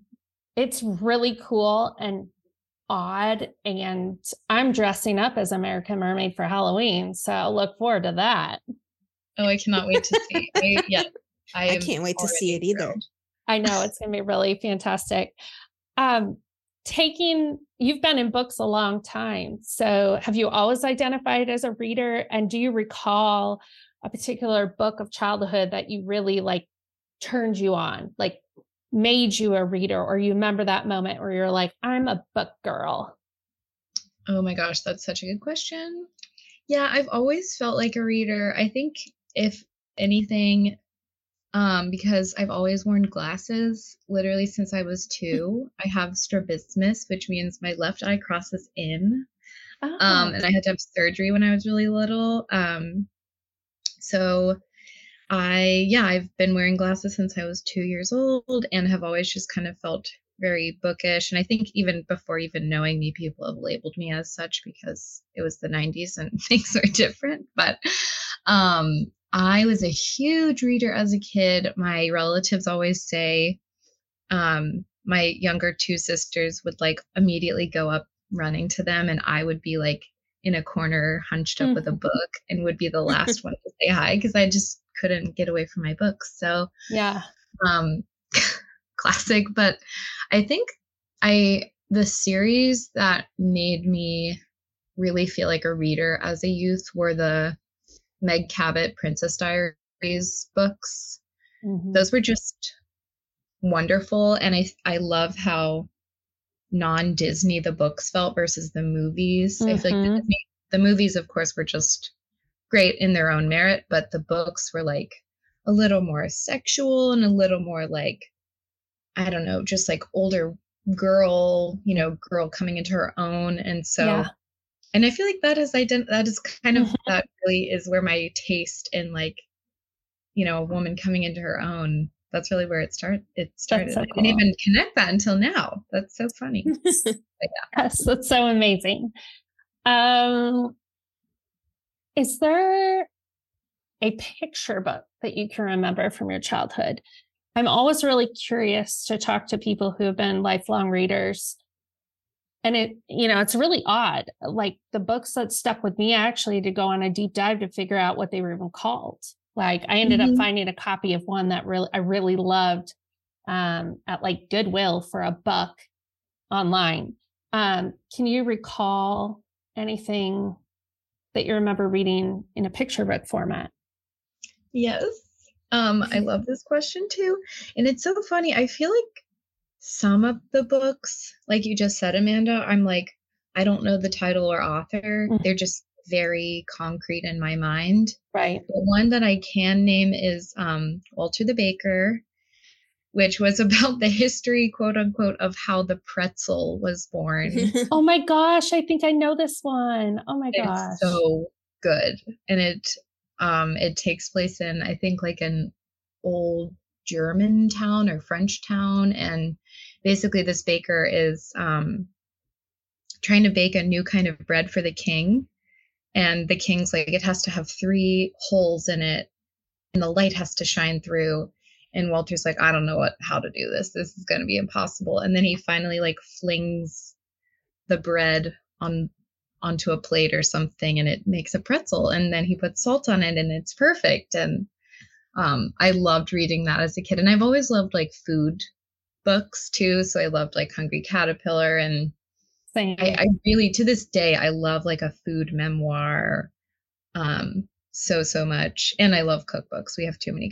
Speaker 2: it's really cool and odd. And I'm dressing up as American Mermaid for Halloween, so I'll look forward to that.
Speaker 5: Oh, I cannot wait to see. I, yeah, [LAUGHS] I,
Speaker 1: I can't wait to see it either.
Speaker 2: I know it's going to be really fantastic. Um, taking you've been in books a long time, so have you always identified as a reader? And do you recall a particular book of childhood that you really like turned you on, like made you a reader, or you remember that moment where you're like, I'm a book girl?
Speaker 5: Oh my gosh, that's such a good question. Yeah, I've always felt like a reader. I think if anything, um, because I've always worn glasses literally since I was two. I have strabismus, which means my left eye crosses in.
Speaker 2: Oh,
Speaker 5: um, and I had to have surgery when I was really little. Um, so I, yeah, I've been wearing glasses since I was two years old and have always just kind of felt very bookish. And I think even before even knowing me, people have labeled me as such because it was the 90s and [LAUGHS] things were different. But um, I was a huge reader as a kid. My relatives always say, um, my younger two sisters would like immediately go up running to them and I would be like in a corner hunched up with a book and would be the last [LAUGHS] one to say hi because I just couldn't get away from my books. So
Speaker 2: yeah.
Speaker 5: um [LAUGHS] classic, but I think I the series that made me really feel like a reader as a youth were the Meg Cabot Princess Diaries books
Speaker 2: Mhm.
Speaker 5: those were just wonderful and i i love how non-disney the books felt versus the movies i feel like the,
Speaker 2: Mhm.
Speaker 5: The movies of course were just great in their own merit but the books were like a little more sexual and a little more like i don't know just like older girl you know girl coming into her own and so
Speaker 2: Yeah.
Speaker 5: and i feel like that is ident- that is kind of
Speaker 2: Mhm.
Speaker 5: that really is where my taste in like you know a woman coming into her own that's really where it started it started
Speaker 2: so
Speaker 5: i didn't even connect that until now that's so funny [LAUGHS]
Speaker 2: Yes, that's so amazing. Um, is there a picture book that you can remember from your childhood? I'm always really curious to talk to people who have been lifelong readers. And it, you know, it's really odd. Like the books that stuck with me, I actually had to go on a deep dive to figure out what they were even called. Like I ended
Speaker 5: Mhm.
Speaker 2: up finding a copy of one that really I really loved um, at like Goodwill for a buck online. Um, can you recall anything that you remember reading in a picture book format?
Speaker 5: yes um i love this question too and it's so funny i feel like some of the books like you just said amanda i'm like i don't know the title or author
Speaker 2: Mhm.
Speaker 5: they're just very concrete in my mind
Speaker 2: Right.
Speaker 5: The one that I can name is um, Walter the Baker, which was [LAUGHS] about the history, quote unquote, of how the pretzel was born. [LAUGHS]
Speaker 2: Oh my gosh, I think I know this one. Oh my gosh.
Speaker 5: it's so good, and it um, it takes place in I think like an old German town or French town, and basically this baker is um, trying to bake a new kind of bread for the king and the king's like it has to have three holes in it and the light has to shine through and Walter's like, I don't know what how to do this. This is gonna be impossible. And then he finally like flings the bread on onto a plate or something and it makes a pretzel and then he puts salt on it and it's perfect. And um I loved reading that as a kid. And I've always loved like food books too. So I loved like Hungry Caterpillar and. I, I really to this day I love like a food memoir um so so much and I love cookbooks. We have too many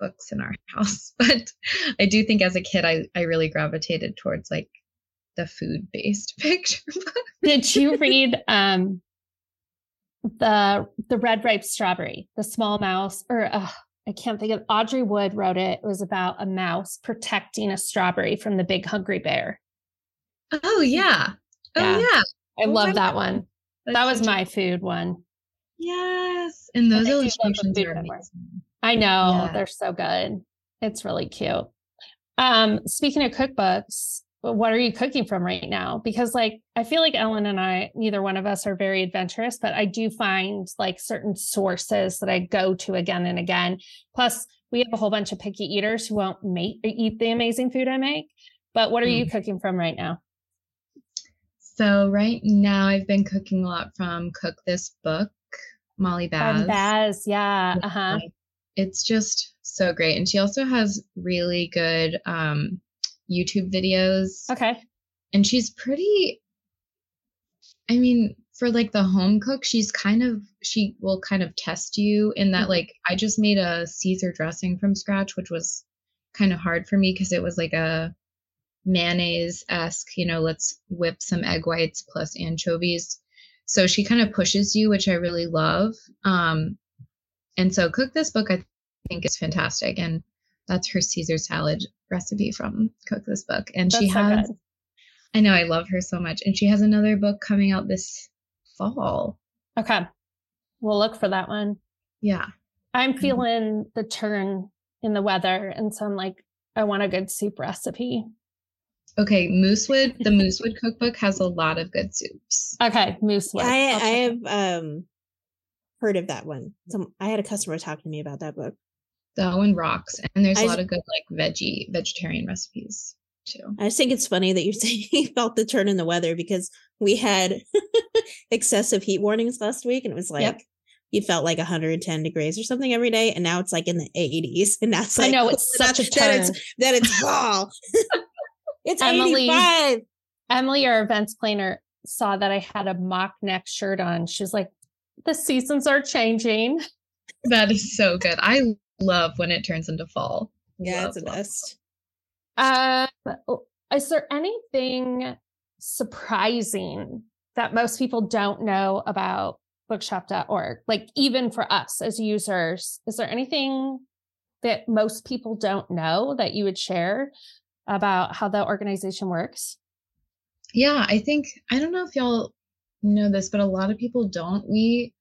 Speaker 5: cookbooks in our [LAUGHS] house, but I do think as a kid I I really gravitated towards like the food based [LAUGHS] picture book.
Speaker 2: Did you read um the the red ripe strawberry, the small mouse, or uh, I can't think of Audrey Wood wrote it. It was about a mouse protecting a strawberry from the big hungry bear.
Speaker 5: Oh yeah. Oh
Speaker 2: Yeah.
Speaker 5: yeah.
Speaker 2: I
Speaker 5: Oh,
Speaker 2: love that
Speaker 5: love
Speaker 2: one.
Speaker 5: That's
Speaker 2: That was my food one.
Speaker 5: Yes. And those
Speaker 2: I do love a
Speaker 5: illustrations are amazing.
Speaker 2: I know
Speaker 5: Yeah.
Speaker 2: they're so good. It's really cute. Um, speaking of cookbooks, what are you cooking from right now? Because like I feel like Ellen and I, neither one of us are very adventurous, but I do find like certain sources that I go to again and again. Plus, we have a whole bunch of picky eaters who won't make eat the amazing food I make. But what are you cooking from right now?
Speaker 5: So right now I've been cooking a lot from Cook This Book, Molly Baz.
Speaker 2: From Baz, yeah.
Speaker 5: Yeah,
Speaker 2: Uh-huh.
Speaker 5: It's just so great. And she also has really good um YouTube videos.
Speaker 2: Okay.
Speaker 5: And she's pretty I mean, for like the home cook, she's kind of she will kind of test you in that
Speaker 2: Mhm.
Speaker 5: like I just made a Caesar dressing from scratch, which was kind of hard for me because it was like a mayonnaise esque, you know, let's whip some egg whites plus anchovies. So she kind of pushes you, which I really love. Um, and so cook this book, I think is fantastic. And that's her Caesar salad recipe from cook this book. And she
Speaker 2: That's so
Speaker 5: has,
Speaker 2: good.
Speaker 5: I know I love her so much. And she has another book coming out this fall.
Speaker 2: Okay. We'll look for that one.
Speaker 5: Yeah.
Speaker 2: I'm
Speaker 5: Mhm.
Speaker 2: feeling the turn in the weather, and so I'm like, I want a good soup recipe.
Speaker 5: Okay. Moosewood, the Moosewood cookbook has a lot of good soups.
Speaker 2: Okay, Moosewood.
Speaker 1: I
Speaker 2: I'll
Speaker 1: I
Speaker 2: check it.
Speaker 1: have um heard of that one. Some I had a customer talk to me about that book.
Speaker 5: One rocks. And there's a
Speaker 1: I
Speaker 5: lot of good like veggie, vegetarian recipes too.
Speaker 1: I just think it's funny that you're [LAUGHS] saying you felt the turn in the weather because we had [LAUGHS] excessive heat warnings last week and it was like
Speaker 2: Yep.
Speaker 1: you felt like 110 degrees or something every day and now it's like in the 80s and that's like I
Speaker 2: know it's [LAUGHS] such a
Speaker 1: that- that
Speaker 2: turn.
Speaker 1: it's that it's fall. it's
Speaker 2: Emily-
Speaker 1: 85.
Speaker 2: Emily, our events planner, saw that I had a mock neck shirt on. She's like, the seasons are changing.
Speaker 5: That is so good. I love when it turns into fall.
Speaker 1: Yeah,
Speaker 5: Love,
Speaker 1: it's the
Speaker 5: love,
Speaker 1: best.
Speaker 2: Um, is there anything surprising that most people don't know about bookshop.org? Like, even for us as users, is there anything that most people don't know that you would share about how the organization works?
Speaker 5: Yeah, I think I don't know if y'all know this, but a lot of people don't. We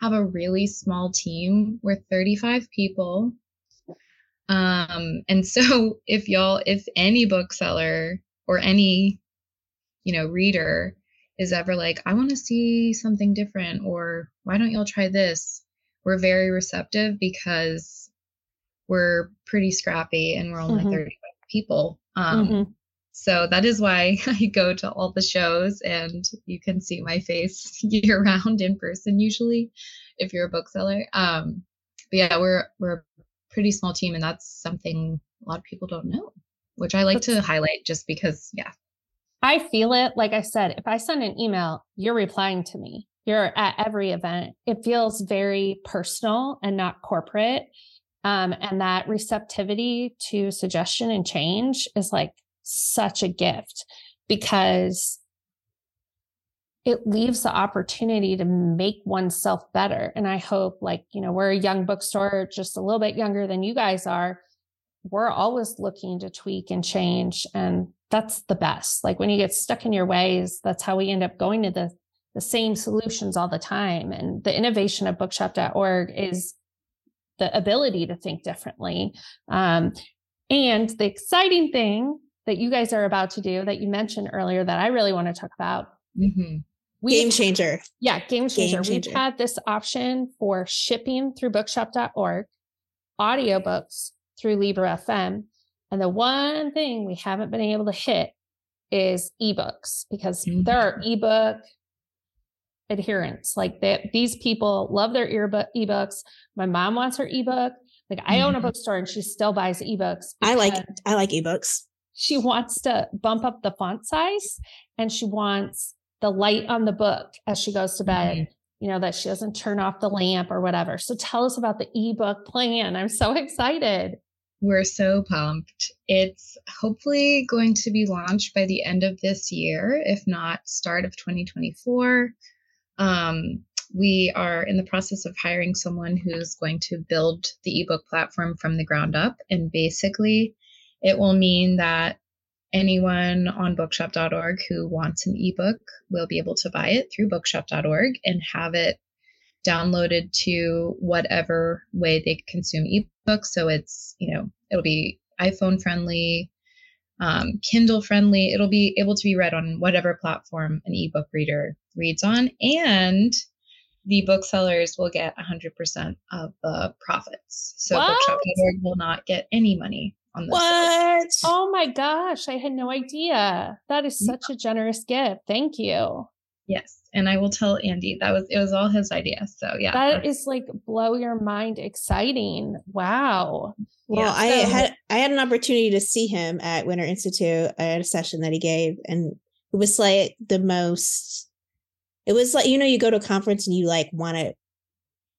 Speaker 5: have a really small team. We're 35 people. Um, and so [LAUGHS] if y'all, if any bookseller or any, you know, reader is ever like, I want to see something different, or why don't y'all try this? We're very receptive because we're pretty scrappy and we're only
Speaker 2: Mhm.
Speaker 5: 35 people. Um,
Speaker 2: Mhm.
Speaker 5: So that is why [LAUGHS] I go to all the shows and you can see my face [LAUGHS] year round in person usually if you're a bookseller. Um but yeah, we're we're a pretty small team and that's something a lot of people don't know, which I like to highlight just because yeah.
Speaker 2: I feel it. Like I said, if I send an email, you're replying to me. You're at every event. It feels very personal and not corporate. Um, and that receptivity to suggestion and change is like such a gift because it leaves the opportunity to make oneself better. And I hope, like, you know, we're a young bookstore, just a little bit younger than you guys are. We're always looking to tweak and change. And that's the best. Like when you get stuck in your ways, that's how we end up going to the, the same solutions all the time. And the innovation of bookshop.org is the ability to think differently. Um, and the exciting thing that you guys are about to do that you mentioned earlier that I really want to talk about.
Speaker 5: Mhm.
Speaker 2: We
Speaker 1: Game changer.
Speaker 2: yeah, game changer.
Speaker 1: changer.
Speaker 2: We've had this option for shipping through bookshop.org, audiobooks through Libro FM. And the one thing we haven't been able to hit is ebooks because
Speaker 5: Mhm.
Speaker 2: there are ebook adherents. Like that, these people love their earbook ebooks. My mom wants her ebook. Like I own a
Speaker 5: Mhm.
Speaker 2: bookstore and she still buys ebooks.
Speaker 1: I like I like ebooks.
Speaker 2: She wants to bump up the font size and she wants the light on the book as she goes to bed. You know, that she doesn't turn off the lamp or whatever. So tell us about the ebook plan. I'm so [LAUGHS] excited.
Speaker 5: We're so pumped. It's hopefully going to be launched by the end of this year, if not start of 2024. Um, we are in the process of hiring someone who's going to build the ebook platform from the ground up. And basically, it will mean that anyone on bookshop.org who wants an ebook will be able to buy it through bookshop.org and have it downloaded to whatever way they consume ebooks. So it's, you know, it'll be iPhone friendly, um, Kindle friendly. It'll be able to be read on whatever platform an ebook reader reads on. And the booksellers will get 100% of the profits. So bookshop.org will not get any money on this.
Speaker 1: What?
Speaker 2: Oh my gosh, I had no idea. That is
Speaker 5: Yeah.
Speaker 2: such a generous gift. Thank you.
Speaker 5: Yes. And I will tell Andy that was it was all his idea. So yeah.
Speaker 2: That is like blow your mind exciting. Wow.
Speaker 1: Well,
Speaker 5: Yeah,
Speaker 1: I
Speaker 2: so-
Speaker 1: had I had an opportunity to see him at Winter Institute at a session that he gave, and it was like the most. It was like you know you go to a conference and you like want to,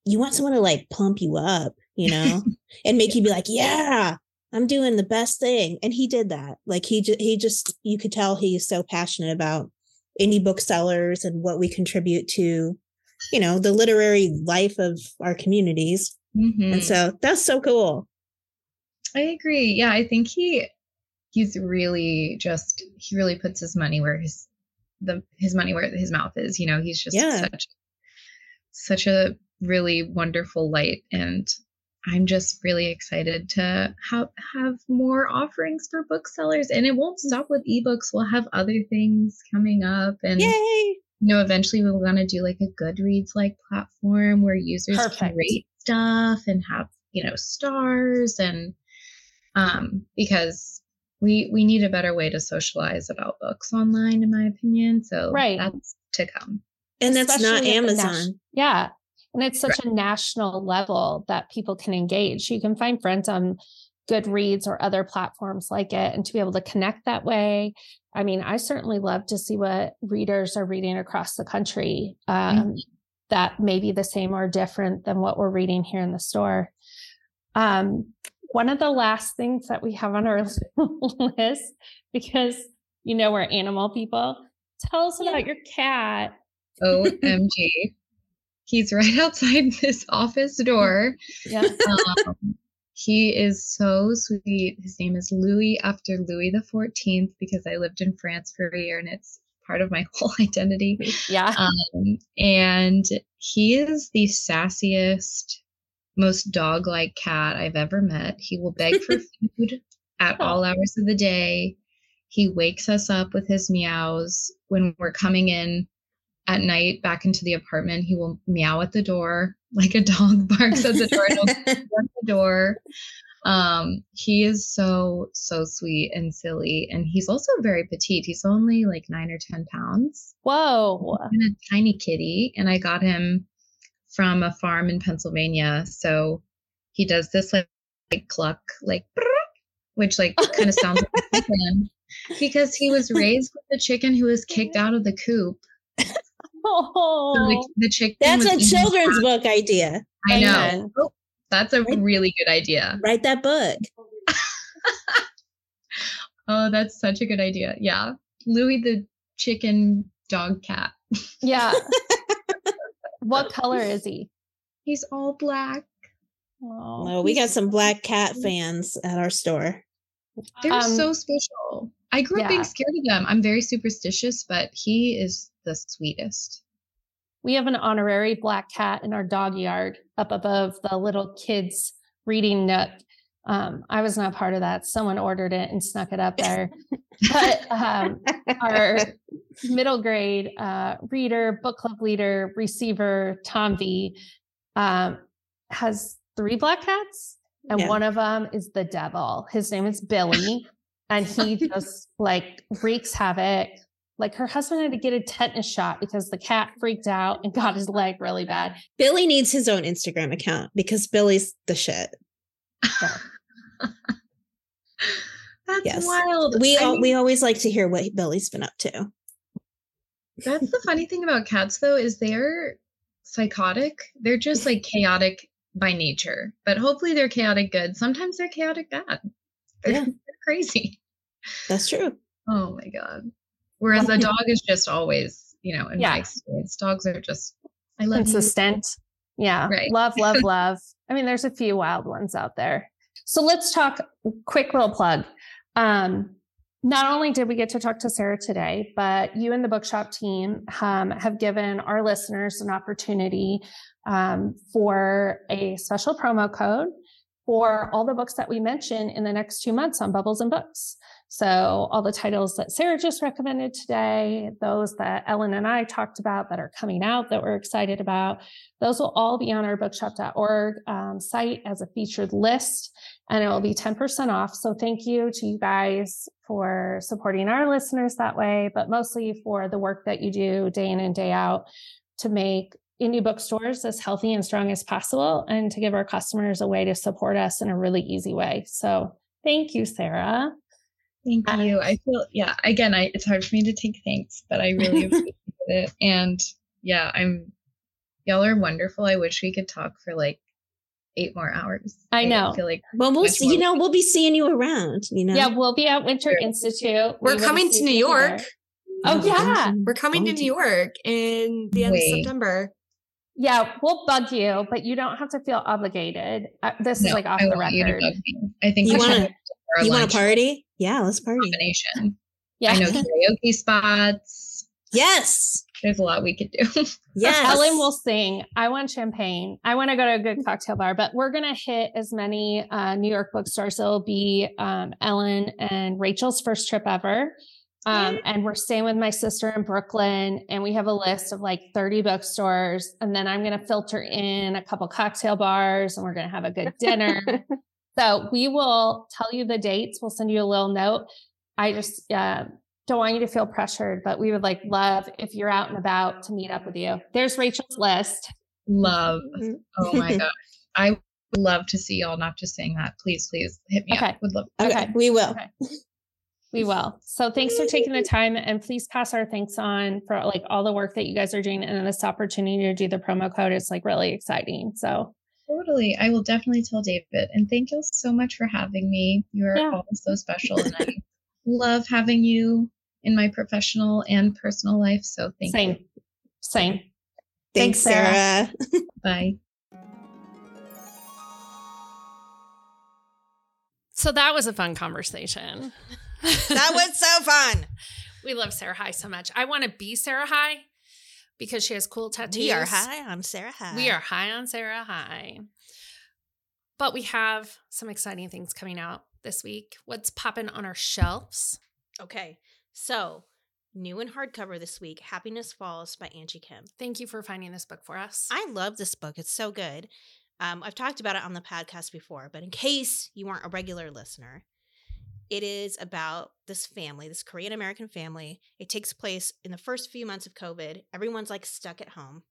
Speaker 1: you want someone to like pump you up, you know, [LAUGHS] and make you be like, yeah, I'm doing the best thing, and he did that. Like he ju- he just you could tell he's so passionate about indie booksellers and what we contribute to, you know, the literary life of our communities,
Speaker 5: Mhm.
Speaker 1: and so that's so cool.
Speaker 5: I agree. Yeah, I think he he's really just he really puts his money where his the his money where his mouth is. You know, he's just
Speaker 1: Yeah.
Speaker 5: such such a really wonderful light and I'm just really excited to have have more offerings for booksellers and it won't stop with ebooks. We'll have other things coming up and
Speaker 1: Yay!
Speaker 5: you know, eventually we want to do like a Goodreads like platform where users can rate stuff and have, you know, stars and um because we we need a better way to socialize about books online in my opinion. So
Speaker 2: Right.
Speaker 5: that's to come.
Speaker 1: And that's not
Speaker 2: Especially at the nat-
Speaker 1: Amazon.
Speaker 2: Yeah. And it's such a national level that people can engage. You can find friends on Goodreads or other platforms like it and to be able to connect that way. I mean, I certainly love to see what readers are reading across the country um, that may be the same or different than what we're reading here in the store. Um, one of the last things that we have on our [LAUGHS] list, because you know we're animal people, tell us about your cat.
Speaker 5: OMG. [LAUGHS] He's [LAUGHS] right outside this office door.
Speaker 2: Yeah. [LAUGHS]
Speaker 5: Um, he is so sweet. His name is Louis after Louis the 14th because I lived in France for a year and it's part of my [LAUGHS] whole identity.
Speaker 2: Yeah.
Speaker 5: Um, and he is the sassiest, most dog like cat I've ever met. He will beg for food at all hours of the day. He wakes us up with his meows when we're coming in at night back into the apartment. He will meow at the door [LAUGHS] like a dog [LAUGHS] barks at the door. [LAUGHS] at the door. Um, he is so so sweet and silly, and he's also very petite. He's only like nine or ten pounds.
Speaker 2: Whoa.
Speaker 5: He's a tiny kitty, and I got him from a farm in Pennsylvania. So he does this like, like cluck, like which like kind of sounds like a chicken because he was raised with a chicken who was kicked out of the coop.
Speaker 2: Oh,
Speaker 5: So the, the chicken.
Speaker 1: That's a children's
Speaker 5: grass.
Speaker 1: book idea.
Speaker 5: I know.
Speaker 2: Amen.
Speaker 5: Oh, that's a
Speaker 1: Right.
Speaker 5: really good idea.
Speaker 1: Write that book. [LAUGHS]
Speaker 5: Oh, that's such a good idea. Yeah. Louis the chicken dog cat.
Speaker 2: yeah. [LAUGHS] what color is he?
Speaker 5: He's all black.
Speaker 2: Oh,
Speaker 1: Well, we got some black cat fans at our store.
Speaker 5: They're
Speaker 2: Um,
Speaker 5: so special. I grew up being scared of them. I'm very superstitious, but he is the sweetest.
Speaker 2: We have an honorary black cat in our Dog-Eared up above the little kids' reading nook. Um, I was not part of that. Someone ordered it and snuck it up there. but um, our [LAUGHS] middle grade uh, reader, book club leader, receiver, Tom V, um, has three black cats. and
Speaker 1: Yeah.
Speaker 2: one of them is the devil. His name is Billy, and he [LAUGHS] just like wreaks havoc. Like her husband had to get a tetanus shot because the cat freaked out and got his leg really bad.
Speaker 1: Billy needs his own Instagram account because Billy's the shit. [LAUGHS]
Speaker 5: That's
Speaker 1: Yes.
Speaker 5: wild.
Speaker 1: We
Speaker 5: I mean,
Speaker 1: we always like to hear what Billy's been up to.
Speaker 5: that's the funny thing about cats though is they're psychotic. They're just like chaotic by nature. But hopefully they're chaotic good. Sometimes they're chaotic bad. They're,
Speaker 1: Yeah. [LAUGHS]
Speaker 5: they're crazy.
Speaker 1: That's true.
Speaker 5: Oh my god. Whereas a dog is just always, you know, in
Speaker 2: Yeah.
Speaker 5: my experience, dogs are just I love you.
Speaker 2: consistent. Yeah.
Speaker 5: Right.
Speaker 2: Love, [LAUGHS] love, love. I mean, there's a few wild ones out there. So let's talk quick little plug. Um, not only did we get to talk to Sarah today, but you and the bookshop team um, have given our listeners an opportunity um, for a special promo code for all the books that we mention in the next two months on Bubbles and Books. So, all the titles that Sarah just recommended today, those that Ellen and I talked about that are coming out that we're excited about, those will all be on our bookshop.org um, site as a featured list, and it will be 10% off. So, thank you to you guys for supporting our listeners that way, but mostly for the work that you do day in and day out to make indie bookstores as healthy and strong as possible and to give our customers a way to support us in a really easy way. So, thank you, Sarah.
Speaker 5: Thank
Speaker 2: Uh,
Speaker 5: you. I feel yeah, again, I it's hard for me to take thanks, but I really [LAUGHS] appreciate it. And yeah, I'm y'all are wonderful. I wish we could talk for like eight more hours.
Speaker 2: I know.
Speaker 5: I feel like
Speaker 1: Well, we'll see, you know we'll be seeing you around. You know.
Speaker 2: Yeah, we'll be at Winter
Speaker 5: Sure.
Speaker 2: Institute.
Speaker 6: We're
Speaker 2: We
Speaker 6: coming to New
Speaker 2: you there.
Speaker 6: York.
Speaker 2: Oh, yeah.
Speaker 6: We're coming to New York in the end
Speaker 5: Wait.
Speaker 6: of September.
Speaker 2: Yeah, we'll bug you, but you don't have to feel obligated. Uh, this is like off
Speaker 5: I
Speaker 2: the
Speaker 5: want you to
Speaker 2: record.
Speaker 5: bug me. I think
Speaker 1: You wanna- You want
Speaker 5: lunch
Speaker 1: to party? Yeah, let's party.
Speaker 5: combination.
Speaker 2: Yeah.
Speaker 5: I know karaoke spots.
Speaker 1: Yes.
Speaker 5: There's a lot we could do. [LAUGHS]
Speaker 1: Yes.
Speaker 2: Ellen will sing. I want champagne. I want to go to a good cocktail bar, but we're going to hit as many uh, New York bookstores. It'll be um, Ellen and Rachel's first trip ever. Um, and we're staying with my sister in Brooklyn, and we have a list of like 30 bookstores. And then I'm going to filter in a couple cocktail bars, and we're going to have a good dinner. [LAUGHS] so we will tell you the dates. We'll send you a little note. I just uh, don't want you to feel pressured, but we would like love if you're out and about to meet up with you. There's Rachel's list.
Speaker 5: love.
Speaker 1: Mhm.
Speaker 5: Oh my [LAUGHS] god. I would love to see y'all, not just saying that. Please, please hit me
Speaker 2: Okay.
Speaker 5: up. Would love
Speaker 1: Okay,
Speaker 2: Okay.
Speaker 1: we will.
Speaker 2: Okay. We will. So thanks for taking the time and please pass our thanks on for like all the work that you guys are doing and this opportunity to do the promo code. It's like really exciting. So
Speaker 5: Totally. I will definitely tell David. And thank you so much for having me. You are
Speaker 2: Yeah.
Speaker 5: all so special. And I love having you in my professional and personal life. So thank
Speaker 2: same,
Speaker 5: you.
Speaker 2: same.
Speaker 1: Thanks,
Speaker 2: Thanks, Sarah.
Speaker 1: Sarah. [LAUGHS] [LAUGHS]
Speaker 5: Bye.
Speaker 2: So that was a fun conversation.
Speaker 1: that was so fun. [LAUGHS]
Speaker 2: we love Sarah High so much. I want to be Sarah High because she has cool tattoos.
Speaker 1: We are high on Sarah High.
Speaker 2: We are high on Sarah High. But we have some exciting things coming out this week. What's popping on our shelves?
Speaker 1: Okay. So, new and hardcover this week Happiness Falls by Angie Kim.
Speaker 2: Thank you for finding this book for us.
Speaker 1: I love this book. It's so good. Um, I've talked about it on the podcast before, but in case you weren't a regular listener, it is about this family, this Korean American family. It takes place in the first few months of COVID. Everyone's like stuck at home.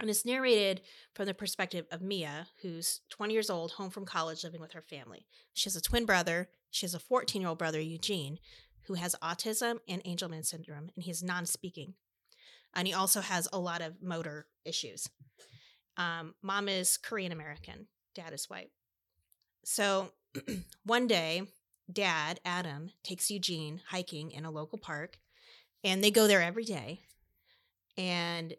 Speaker 1: And it's narrated from the perspective of Mia, who's 20 years old, home from college, living with her family. She has a twin brother. She has a 14 year old brother, Eugene, who has autism and Angelman syndrome, and he's non speaking. And he also has a lot of motor issues. Um, mom is Korean American, dad is white. So [CLEARS THROAT] one day, dad, Adam, takes Eugene hiking in a local park, and they go there every day. And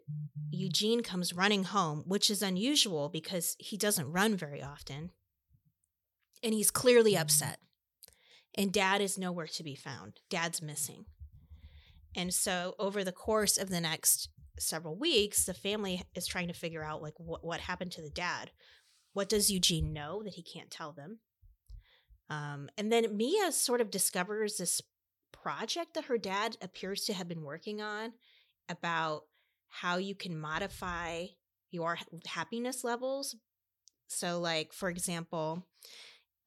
Speaker 1: Eugene comes running home, which is unusual because he doesn't run very often. And he's clearly upset. And dad is nowhere to be found. Dad's missing. And so, over the course of the next several weeks, the family is trying to figure out like what, what happened to the dad. What does Eugene know that he can't tell them? Um, and then Mia sort of discovers this project that her dad appears to have been working on about how you can modify your happiness levels So, like, for example,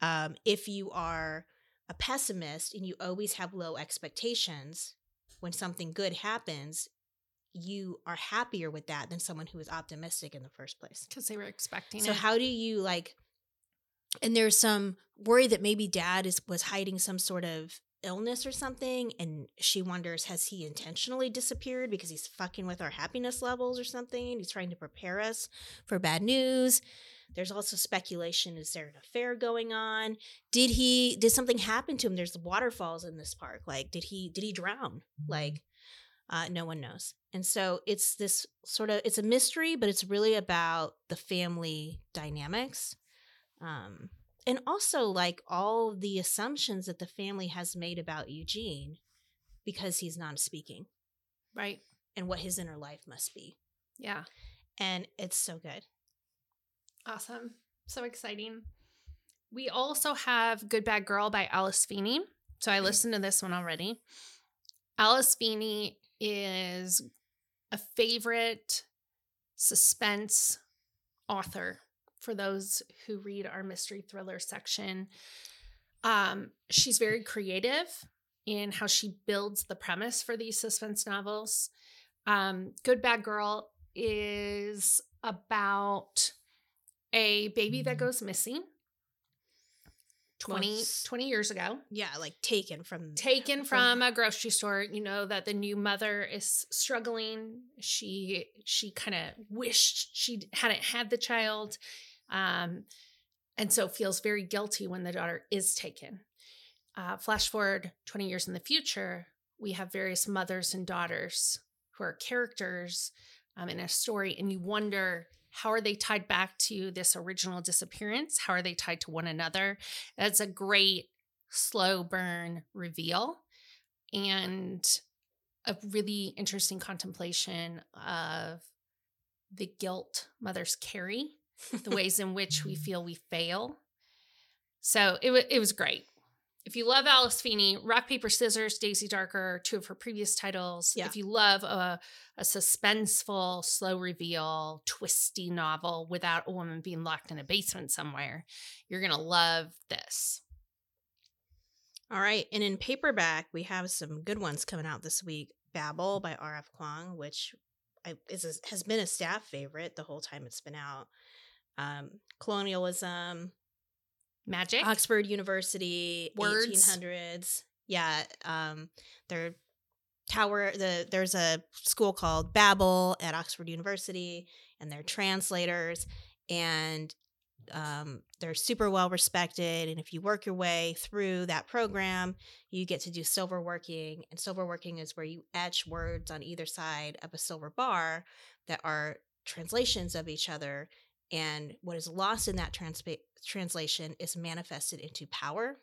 Speaker 1: um, if you are a pessimist and you always have low expectations, when something good happens, you are happier with that than someone who is optimistic in the first place.
Speaker 2: Because they were expecting it.
Speaker 1: So
Speaker 2: it.
Speaker 1: how do you like and there's some worry that maybe dad is was hiding some sort of illness or something and she wonders has he intentionally disappeared because he's fucking with our happiness levels or something? He's trying to prepare us for bad news. There's also speculation is there an affair going on? Did he did something happen to him? There's waterfalls in this park like did he did he drown? Like uh, no one knows. And so it's this sort of it's a mystery but it's really about the family dynamics um and also like all the assumptions that the family has made about eugene because he's non-speaking
Speaker 2: right.
Speaker 1: and what his inner life must be
Speaker 2: Yeah.
Speaker 1: and it's so good
Speaker 2: Awesome. So exciting. We also have Good Bad Girl by Alice Feeney. So I listened to this one already. Alice Feeney is a favorite suspense author for those who read our mystery thriller section. Um, she's very creative in how she builds the premise for these suspense novels. Um, Good Bad Girl is about a baby that goes missing 20, 20 years ago
Speaker 1: yeah like taken from
Speaker 2: taken from a grocery store you know that the new mother is struggling she she kind of wished she hadn't had the child um and so feels very guilty when the daughter is taken. Uh, flash forward 20 years in the future we have various mothers and daughters who are characters um, in a story and you wonder how are they tied back to this original disappearance? How are they tied to one another? That's a great slow burn reveal and a really interesting contemplation of the guilt mothers carry, the ways in which we feel we fail. So it, wa it was great. If you love Alice Feeney, Rock, Paper, Scissors, Daisy Darker, two of her previous titles.
Speaker 1: Yeah.
Speaker 2: If you love a, a suspenseful, slow reveal, twisty novel without a woman being locked in a basement somewhere, you're going to love this.
Speaker 1: All right. And in paperback, we have some good ones coming out this week. Babel by R.F. Kuang, which I, is a, has been a staff favorite the whole time it's been out. Um, colonialism,
Speaker 2: Magic.
Speaker 1: Oxford University,
Speaker 2: Words.
Speaker 1: 1800s. Yeah. Um, their tower, the there's a school called Babel at Oxford University, and they're translators. And um, they're super well respected. And if you work your way through that program, you get to do silver working. And silver working is where you etch words on either side of a silver bar that are translations of each other. And what is lost in that transpa- translation is manifested into power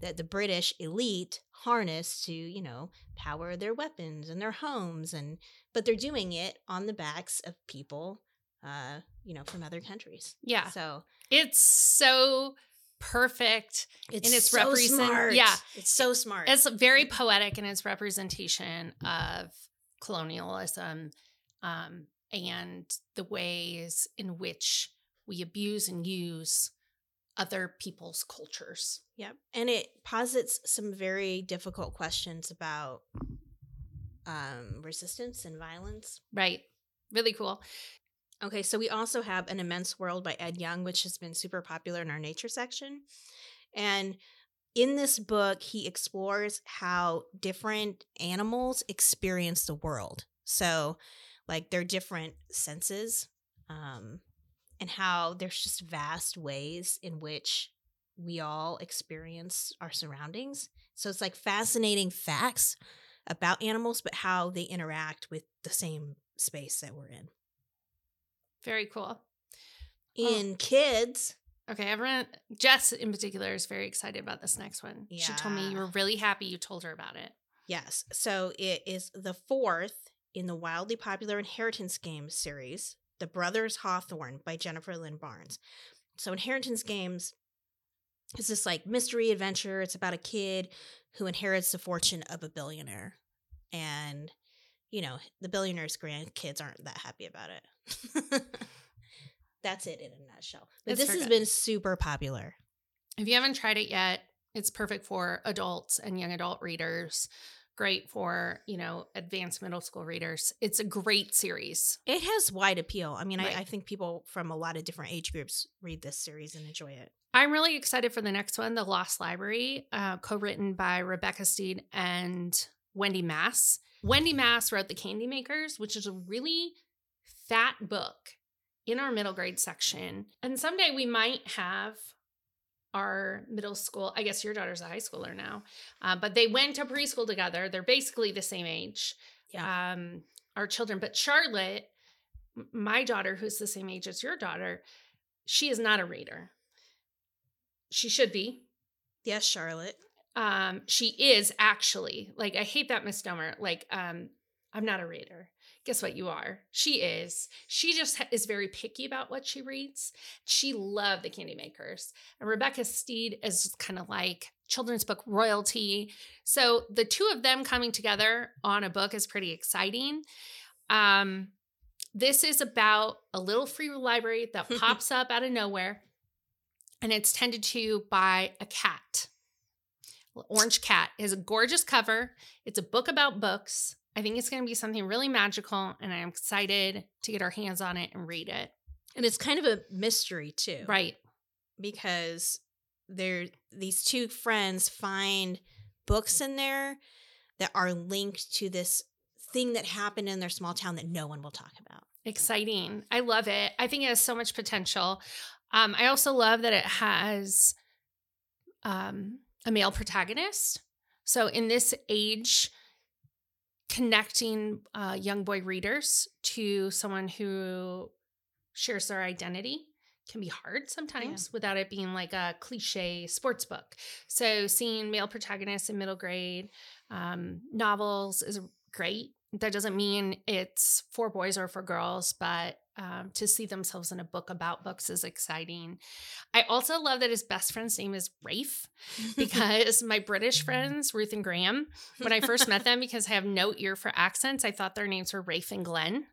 Speaker 1: that the British elite harness to, you know, power their weapons and their homes. And but they're doing it on the backs of people, uh, you know, from other countries.
Speaker 2: yeah.
Speaker 1: So
Speaker 2: It's so perfect.
Speaker 1: it's,
Speaker 2: And it's
Speaker 1: so
Speaker 2: represent-
Speaker 1: smart.
Speaker 2: yeah.
Speaker 1: it's so smart.
Speaker 2: It's very poetic in its representation of colonialism um, and the ways in which we abuse and use other people's cultures.
Speaker 1: Yep. And it posits some very difficult questions about um, resistance and violence.
Speaker 2: Right. Really cool.
Speaker 1: Okay, so we also have An Immense World by Ed Yong, which has been super popular in our nature section. And in this book, he explores how different animals experience the world. So, like, their different senses, um, and how there's just vast ways in which we all experience our surroundings. So, it's like fascinating facts about animals, but how they interact with the same space that we're in.
Speaker 2: Very cool.
Speaker 1: In kids,
Speaker 2: Okay, everyone, Jess in particular is very excited about this next one. Yeah. She told me you were really happy you told her about it.
Speaker 1: yes. So it is the fourth in the wildly popular Inheritance Games series, The Brothers Hawthorne by Jennifer Lynn Barnes. So Inheritance Games is this like mystery adventure. It's about a kid who inherits the fortune of a billionaire. And, you know, the billionaire's grandkids aren't that happy about it. [LAUGHS] that's it in a nutshell. But this has
Speaker 2: good.
Speaker 1: been super popular.
Speaker 2: If you haven't tried it yet, it's perfect for adults and young adult readers. Great for, you know, advanced middle school readers. It's a great series.
Speaker 1: It has wide appeal. I mean,
Speaker 2: Right.
Speaker 1: I, I think people from a lot of different age groups read this series and enjoy it.
Speaker 2: I'm really excited for the next one, The Lost Library, uh, co written by Rebecca Stead and Wendy Mass. Wendy Mass wrote The Candy Makers, which is a really fat book in our middle grade section. And someday we might have our middle school, I guess your daughter's a high schooler now, uh, but they went to preschool together. They're basically the same age.
Speaker 1: Yeah.
Speaker 2: Um, our children. But Charlotte, my daughter, who's the same age as your daughter, she is not a reader. She should be.
Speaker 1: Yes, Charlotte.
Speaker 2: Um, she is actually like I hate that misnomer. Like, um, I'm not a reader. Guess what? You are. She is. She just ha- is very picky about what she reads. She loved the Candy Makers, and Rebecca Stead is kind of like children's book royalty. So the two of them coming together on a book is pretty exciting. Um, this is about a little free library that [LAUGHS] pops up out of nowhere, and it's tended to by a cat orange cat It has a gorgeous cover it's a book about books i think it's going to be something really magical and i'm excited to get our hands on it and read it.
Speaker 1: And it's kind of a mystery too.
Speaker 2: right.
Speaker 1: Because they're these two friends find books in there that are linked to this thing that happened in their small town that no one will talk about.
Speaker 2: exciting. I love it. I think it has so much potential. Um, i also love that it has um, a male protagonist. So in this age connecting uh, young boy readers to someone who shares their identity can be hard sometimes without it being like a cliche sports book. So seeing male protagonists in middle grade um, novels is great. That doesn't mean it's for boys or for girls, but um, to see themselves in a book about books is exciting. I also love that his best friend's name is Rafe [LAUGHS] because my British friends, Ruth and Graham, when I first met them, because I have no ear for accents, I thought their names were Rafe and Glenn.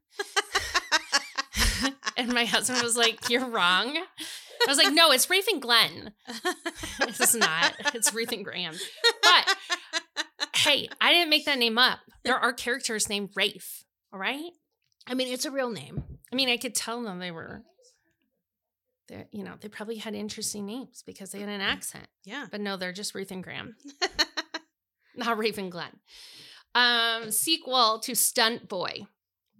Speaker 2: [LAUGHS] and my husband was like, You're wrong. I was like, No, it's Rafe and Glenn. [LAUGHS] It's not. It's Ruth and Graham. But hey, I didn't make that name up. There are characters named Rafe. All right.
Speaker 1: I mean, it's a real name.
Speaker 2: I mean, I could tell them they were, they you know, they probably had interesting names because they had an accent.
Speaker 1: Yeah.
Speaker 2: But no, they're just Ruth and Graham, [LAUGHS] not Raven Glenn. Um, sequel to Stunt Boy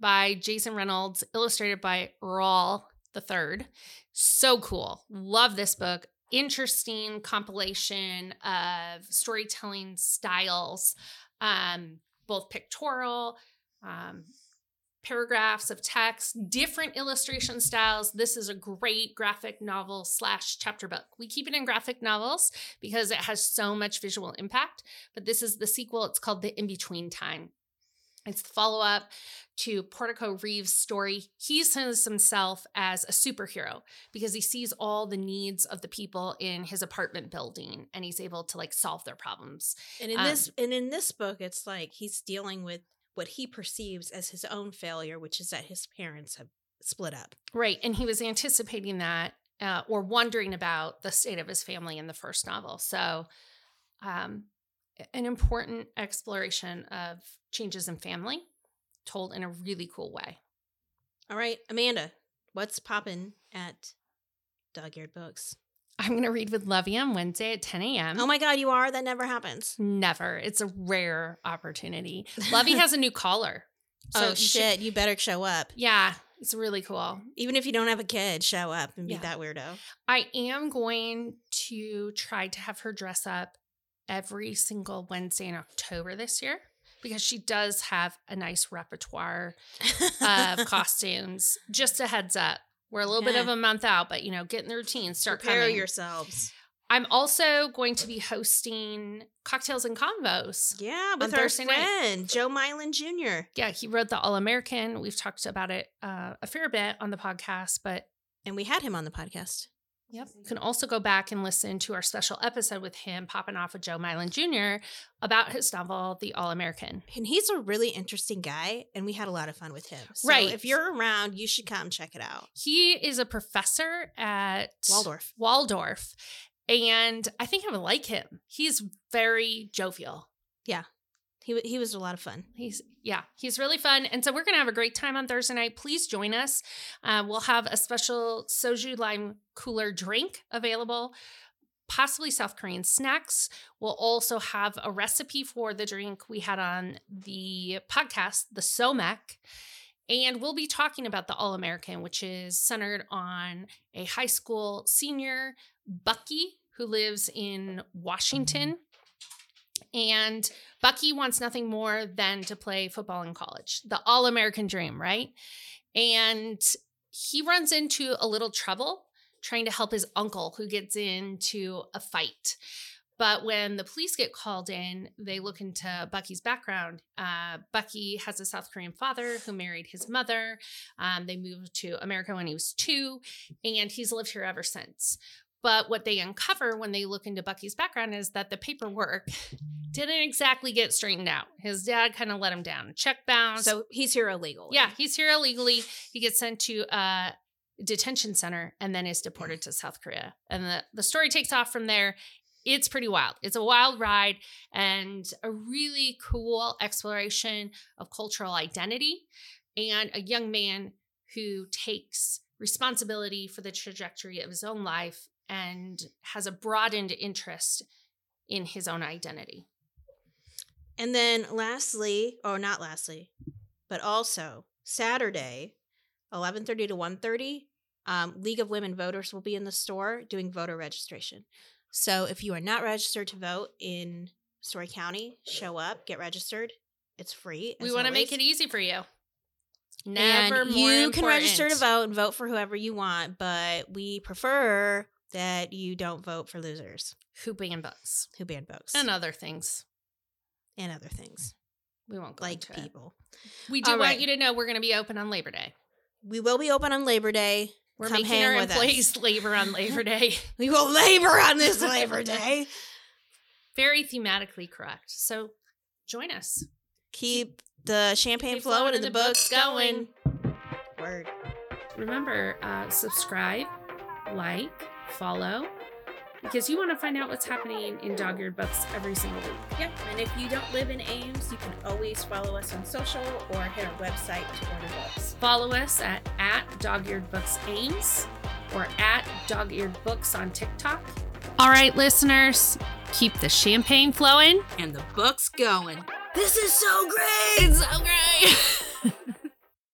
Speaker 2: by Jason Reynolds, illustrated by Raúl the Third. So cool. Love this book. Interesting compilation of storytelling styles, um, both pictorial, um, paragraphs of text, different illustration styles. This is a great graphic novel slash chapter book. We keep it in graphic novels because it has so much visual impact. But this is the sequel. It's called The In Between Time. It's the follow up to Portico Reeves' story. He sees himself as a superhero because he sees all the needs of the people in his apartment building and he's able to like solve their problems.
Speaker 1: And in
Speaker 2: Um,
Speaker 1: this and in this book, it's like he's dealing with what he perceives as his own failure, which is that his parents have split up.
Speaker 2: Right. And he was anticipating that uh, or wondering about the state of his family in the first novel. So, um, an important exploration of changes in family told in a really cool way.
Speaker 1: All right, Amanda, what's popping at Dog Eared Books?
Speaker 2: I'm going to read with Lovey on Wednesday at 10 a.m.
Speaker 1: Oh my God, you are? That never happens.
Speaker 2: Never. It's a rare opportunity. [LAUGHS] Lovey has a new collar.
Speaker 1: oh
Speaker 2: you should-
Speaker 1: shit, you better show up.
Speaker 2: yeah, it's really cool.
Speaker 1: Even if you don't have a kid, show up and be that weirdo.
Speaker 2: I am going to try to have her dress up every single Wednesday in October this year because she does have a nice repertoire of [LAUGHS] costumes. Just a heads up. We're a little bit of a month out, but you know, get in the routine, start
Speaker 1: Prepare
Speaker 2: coming.
Speaker 1: yourselves.
Speaker 2: I'm also going to be hosting cocktails and convos.
Speaker 1: Yeah, with our
Speaker 2: Thursday night.
Speaker 1: friend Joe Milan Jr.
Speaker 2: Yeah, he wrote the All American. We've talked about it uh, a fair bit on the podcast, but
Speaker 1: And we had him on the podcast.
Speaker 2: Yep. You can also go back and listen to our special episode with him popping off with Joe Milan Jr. about his novel, The All American.
Speaker 1: And he's a really interesting guy, and we had a lot of fun with him. So
Speaker 2: Right.
Speaker 1: If you're around, you should come check it out.
Speaker 2: He is a professor at
Speaker 1: Waldorf.
Speaker 2: Waldorf. And I think I would like him. He's very jovial.
Speaker 1: He, he was a lot of fun.
Speaker 2: He's yeah, he's really fun, and so we're gonna have a great time on Thursday night. Please join us. Uh, we'll have a special soju lime cooler drink available, possibly South Korean snacks. We'll also have a recipe for the drink we had on the podcast, the Somek. And we'll be talking about the All American, which is centered on a high school senior, Bucky, who lives in Washington. And Bucky wants nothing more than to play football in college, the all American dream, right? And he runs into a little trouble trying to help his uncle who gets into a fight. But when the police get called in, they look into Bucky's background. Uh, Bucky has a South Korean father who married his mother. Um, they moved to America when he was two, and he's lived here ever since. But what they uncover when they look into Bucky's background is that the paperwork didn't exactly get straightened out. His dad kind of let him down. Check bounce.
Speaker 1: So he's here illegally.
Speaker 2: yeah, he's here illegally. He gets sent to a detention center and then is deported to South Korea. And the, the story takes off from there. It's pretty wild. It's a wild ride and a really cool exploration of cultural identity and a young man who takes responsibility for the trajectory of his own life and has a broadened interest in his own identity.
Speaker 1: And then lastly, or not lastly, but also Saturday, 11:30 to 1:30, um, League of Women Voters will be in the store doing voter registration. So if you are not registered to vote in Story County, show up, get registered. It's free.
Speaker 2: We want to make it easy for you.
Speaker 1: And
Speaker 2: more
Speaker 1: you can register to vote and vote for whoever you want, but we prefer that you don't vote for losers
Speaker 2: Who ban books
Speaker 1: who ban books
Speaker 2: and other things.
Speaker 1: and other things
Speaker 2: We won't go
Speaker 1: like
Speaker 2: into it.
Speaker 1: people.
Speaker 2: We do
Speaker 1: All
Speaker 2: want
Speaker 1: right.
Speaker 2: you to know we're going to be open on Labor Day.
Speaker 1: We will be open on Labor Day.
Speaker 2: We're
Speaker 1: Come
Speaker 2: making
Speaker 1: hang
Speaker 2: our
Speaker 1: with us.
Speaker 2: employees [LAUGHS] labor on Labor Day. [LAUGHS]
Speaker 1: We will labor on this Labor Day.
Speaker 2: Very thematically correct. So join us.
Speaker 1: Keep the champagne
Speaker 2: Keep
Speaker 1: flowing and the books going. Word.
Speaker 2: Remember, uh, subscribe, like, follow, because you want to find out what's happening in Dog Eared Books every single week.
Speaker 1: Yep. And if you don't live in Ames, you can always follow us on social or hit our website to order books.
Speaker 2: Follow us at, at Dog Eared Books Ames or at Dog Eared Books on TikTok. All right, listeners, keep the champagne flowing.
Speaker 1: And the books going. This is so great.
Speaker 2: It's so great. [LAUGHS]